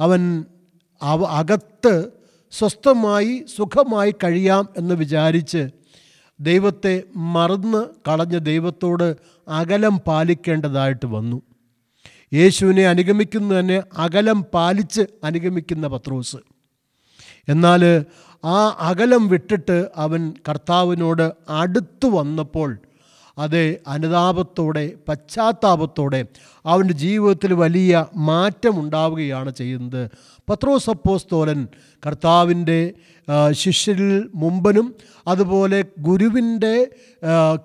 അവൻ അവ അകത്ത് സ്വസ്ഥമായി സുഖമായി കഴിയാം എന്ന് വിചാരിച്ച് ദൈവത്തെ മറന്ന് കളഞ്ഞ ദൈവത്തോട് അകലം പാലിക്കേണ്ടതായിട്ട് വന്നു. യേശുവിനെ അനുഗമിക്കുന്ന തന്നെ അകലം പാലിച്ച് അനുഗമിക്കുന്ന പത്രോസ്. എന്നാൽ ആ അകലം വിട്ടിട്ട് അവൻ കർത്താവിനോട് അടുത്തു വന്നപ്പോൾ അത് അനുതാപത്തോടെ പശ്ചാത്താപത്തോടെ അവന്റെ ജീവിതത്തിൽ വലിയ മാറ്റമുണ്ടാവുകയാണ് ചെയ്യുന്നത്. പത്രോസപ്പോസ്തോലൻ കർത്താവിന്റെ ശിഷ്യരിൽ മുമ്പനും അതുപോലെ ഗുരുവിന്റെ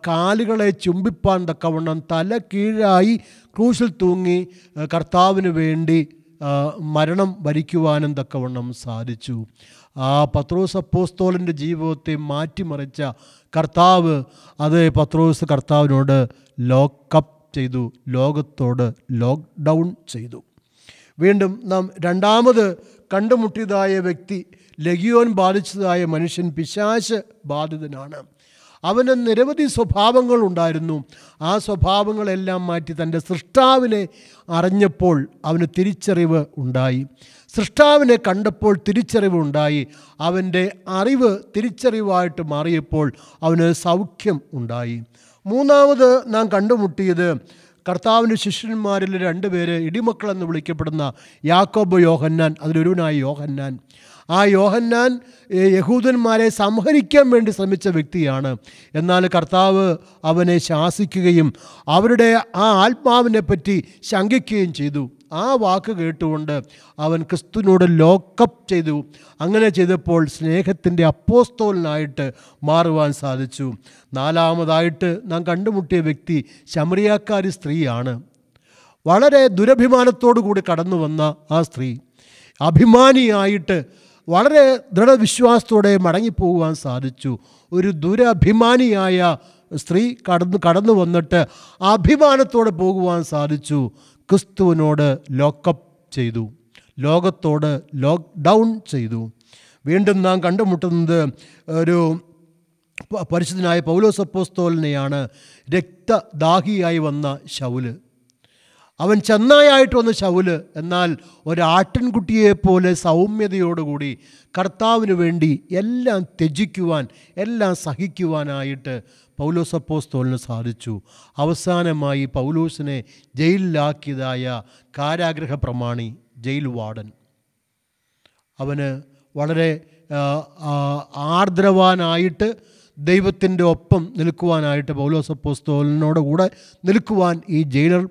കാലുകളെ ചുംബിപ്പാൻ തക്കവണ്ണം തല കീഴായി ക്രൂശിൽ തൂങ്ങി കർത്താവിന് വേണ്ടി മരണം വരിക്കുവാനും തക്കവണ്ണം സാധിച്ചു. ആ പത്രോസ് അപ്പോസ്തോലിന്റെ ജീവിതത്തെ മാറ്റിമറിച്ച കർത്താവ് അത് പത്രോസ് കർത്താവിനോട് ലോക്കപ്പ് ചെയ്തു ലോകത്തോട് ലോക്ക്ഡൗൺ ചെയ്തു. വീണ്ടും നാം രണ്ടാമത് കണ്ടുമുട്ടിയതായ വ്യക്തി ലഗിയോൻ ബാധിച്ചതായ മനുഷ്യൻ പിശാശ് ബാധിതനാണ്. അവന് നിരവധി സ്വഭാവങ്ങൾ ഉണ്ടായിരുന്നു. ആ സ്വഭാവങ്ങളെല്ലാം മാറ്റി തന്റെ സൃഷ്ടാവിനെ അറിഞ്ഞപ്പോൾ അവന് തിരിച്ചറിവ് ഉണ്ടായി. സൃഷ്ടാവിനെ കണ്ടപ്പോൾ തിരിച്ചറിവ് ഉണ്ടായി. അവന്റെ അറിവ് തിരിച്ചറിവായിട്ട് മാറിയപ്പോൾ അവന് സൗഖ്യം ഉണ്ടായി. മൂന്നാമത് നാം കണ്ടുമുട്ടിയത് കർത്താവിന്റെ ശിഷ്യന്മാരിൽ രണ്ടുപേര് ഇടിമക്കളെന്ന് വിളിക്കപ്പെടുന്ന യാക്കോബ് യോഹന്നാൻ അതിലൊരുവനായ യോഹന്നാൻ. ആ യോഹന്നാൻ യഹൂദന്മാരെ സംഹരിക്കാൻ വേണ്ടി ശ്രമിച്ച വ്യക്തിയാണ്. എന്നാൽ കർത്താവ് അവനെ ശാസിക്കുകയും അവരുടെ ആ ആത്മാവിനെ പറ്റി ശങ്കിക്കുകയും ചെയ്തു. ആ വാക്ക് കേട്ടുകൊണ്ട് അവൻ ക്രിസ്തുവിനോട് ലോക്കപ്പ് ചെയ്തു. അങ്ങനെ ചെയ്തപ്പോൾ സ്നേഹത്തിന്റെ അപ്പോസ്തോലിനായിട്ട് മാറുവാൻ സാധിച്ചു. നാലാമതായിട്ട് നാം കണ്ടുമുട്ടിയ വ്യക്തി ശമറിയാക്കാരി സ്ത്രീയാണ്. വളരെ ദുരഭിമാനത്തോടു കൂടി കടന്നു വന്ന ആ സ്ത്രീ. അഭിമാനിയായിട്ട് വളരെ ദൃഢവിശ്വാസത്തോടെ മടങ്ങിപ്പോകുവാൻ സാധിച്ചു. ഒരു ദുരഭിമാനിയായ സ്ത്രീ കടന്നു കടന്നു വന്നിട്ട് അഭിമാനത്തോടെ പോകുവാൻ സാധിച്ചു. ക്രിസ്തുവിനോട് ലോക്കപ്പ് ചെയ്തു. ലോകത്തോട് ലോക്ക് ഡൗൺ ചെയ്തു. വീണ്ടും നാം കണ്ടുമുട്ടുന്നത് ഒരു പരിശുദ്ധനായ പൗലോസപ്പോസ്തോലിനെയാണ് രക്തദാഹിയായി വന്ന ശൗൽ. അവൻ ചെന്നായായിട്ട് വന്ന ശൗൽ എന്നാൽ ഒരാട്ടിൻകുട്ടിയെപ്പോലെ സൗമ്യതയോടുകൂടി കർത്താവിന് വേണ്ടി എല്ലാം ത്യജിക്കുവാൻ എല്ലാം സഹിക്കുവാനായിട്ട് പൗലോസ് അപ്പോസ്തോലിന് സാധിച്ചു. അവസാനമായി പൗലോസിനെ ജയിലിലാക്കിയതായ കാരാഗ്രഹ പ്രമാണി ജയിൽ വാർഡൻ അവന് വളരെ ആർദ്രവാനായിട്ട് ദൈവത്തിന്റെ ഒപ്പം നിൽക്കുവാനായിട്ട് പൗലോസ് അപ്പോസ്തോലിനോട് കൂടെ നിൽക്കുവാൻ ഈ ജയിലർ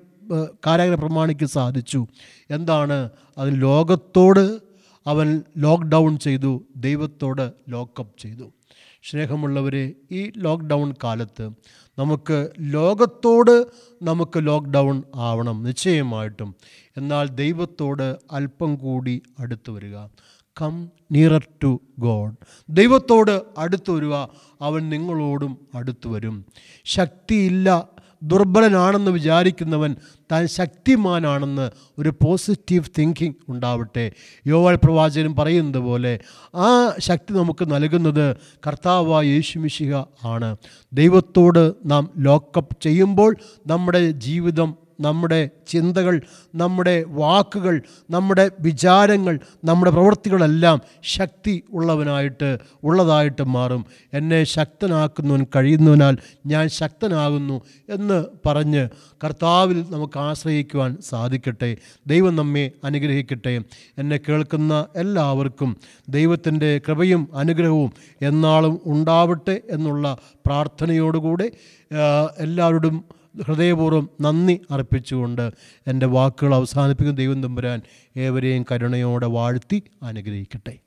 കാരാഗ്രഹ പ്രമാണിക്ക് സാധിച്ചു. എന്താണ്? അത് ലോകത്തോട് അവൻ ലോക്ക്ഡൗൺ ചെയ്തു ദൈവത്തോട് ലോക്കപ്പ് ചെയ്തു. സ്നേഹമുള്ളവരെ ഈ ലോക്ക്ഡൗൺ കാലത്ത് നമുക്ക് ലോകത്തോട് നമുക്ക് ലോക്ക്ഡൗൺ ആവണം നിശ്ചയമായിട്ടും. എന്നാൽ ദൈവത്തോട് അല്പം കൂടി അടുത്തു വരിക. കം നിയറർ ടു ഗോഡ് ദൈവത്തോട് അടുത്തു വരിക. അവൻ നിങ്ങളോടും അടുത്തു വരും. ശക്തിയില്ല ദുർബലനാണെന്ന് വിചാരിക്കുന്നവൻ താൻ ശക്തിമാനാണെന്ന് ഒരു പോസിറ്റീവ് തിങ്കിങ് ഉണ്ടാവട്ടെ. യോവാൾ പ്രവാചകൻ പറയുന്നത് പോലെ ആ ശക്തി നമുക്ക് നൽകുന്നത് കർത്താവായ യേശുമിശിക ആണ്. ദൈവത്തോട് നാം ലോക്കപ്പ് ചെയ്യുമ്പോൾ നമ്മുടെ ജീവിതം നമ്മുടെ ചിന്തകൾ നമ്മുടെ വാക്കുകൾ നമ്മുടെ വിചാരങ്ങൾ നമ്മുടെ പ്രവൃത്തികളെല്ലാം ശക്തി ഉള്ളവനായിട്ട് ഉള്ളതായിട്ട് മാറും. എന്നെ ശക്തനാക്കുന്നവൻ കഴിയുന്നതിനാൽ ഞാൻ ശക്തനാകുന്നു എന്ന് പറഞ്ഞ് കർത്താവിൽ നമുക്ക് ആശ്രയിക്കുവാൻ സാധിക്കട്ടെ. ദൈവം നമ്മെ അനുഗ്രഹിക്കട്ടെ. എന്നെ കേൾക്കുന്ന എല്ലാവർക്കും ദൈവത്തിന്റെ കൃപയും അനുഗ്രഹവും എന്നാളും ഉണ്ടാവട്ടെ എന്നുള്ള പ്രാർത്ഥനയോടുകൂടെ എല്ലാവരോടും ഹൃദയപൂർവം നന്ദി അർപ്പിച്ചുകൊണ്ട് എന്റെ വാക്കുകൾ അവസാനിപ്പിക്കുന്ന. ദൈവം തമ്പുരാൻ ഏവരെയും കരുണയോടെ വാഴ്ത്തി അനുഗ്രഹിക്കട്ടെ.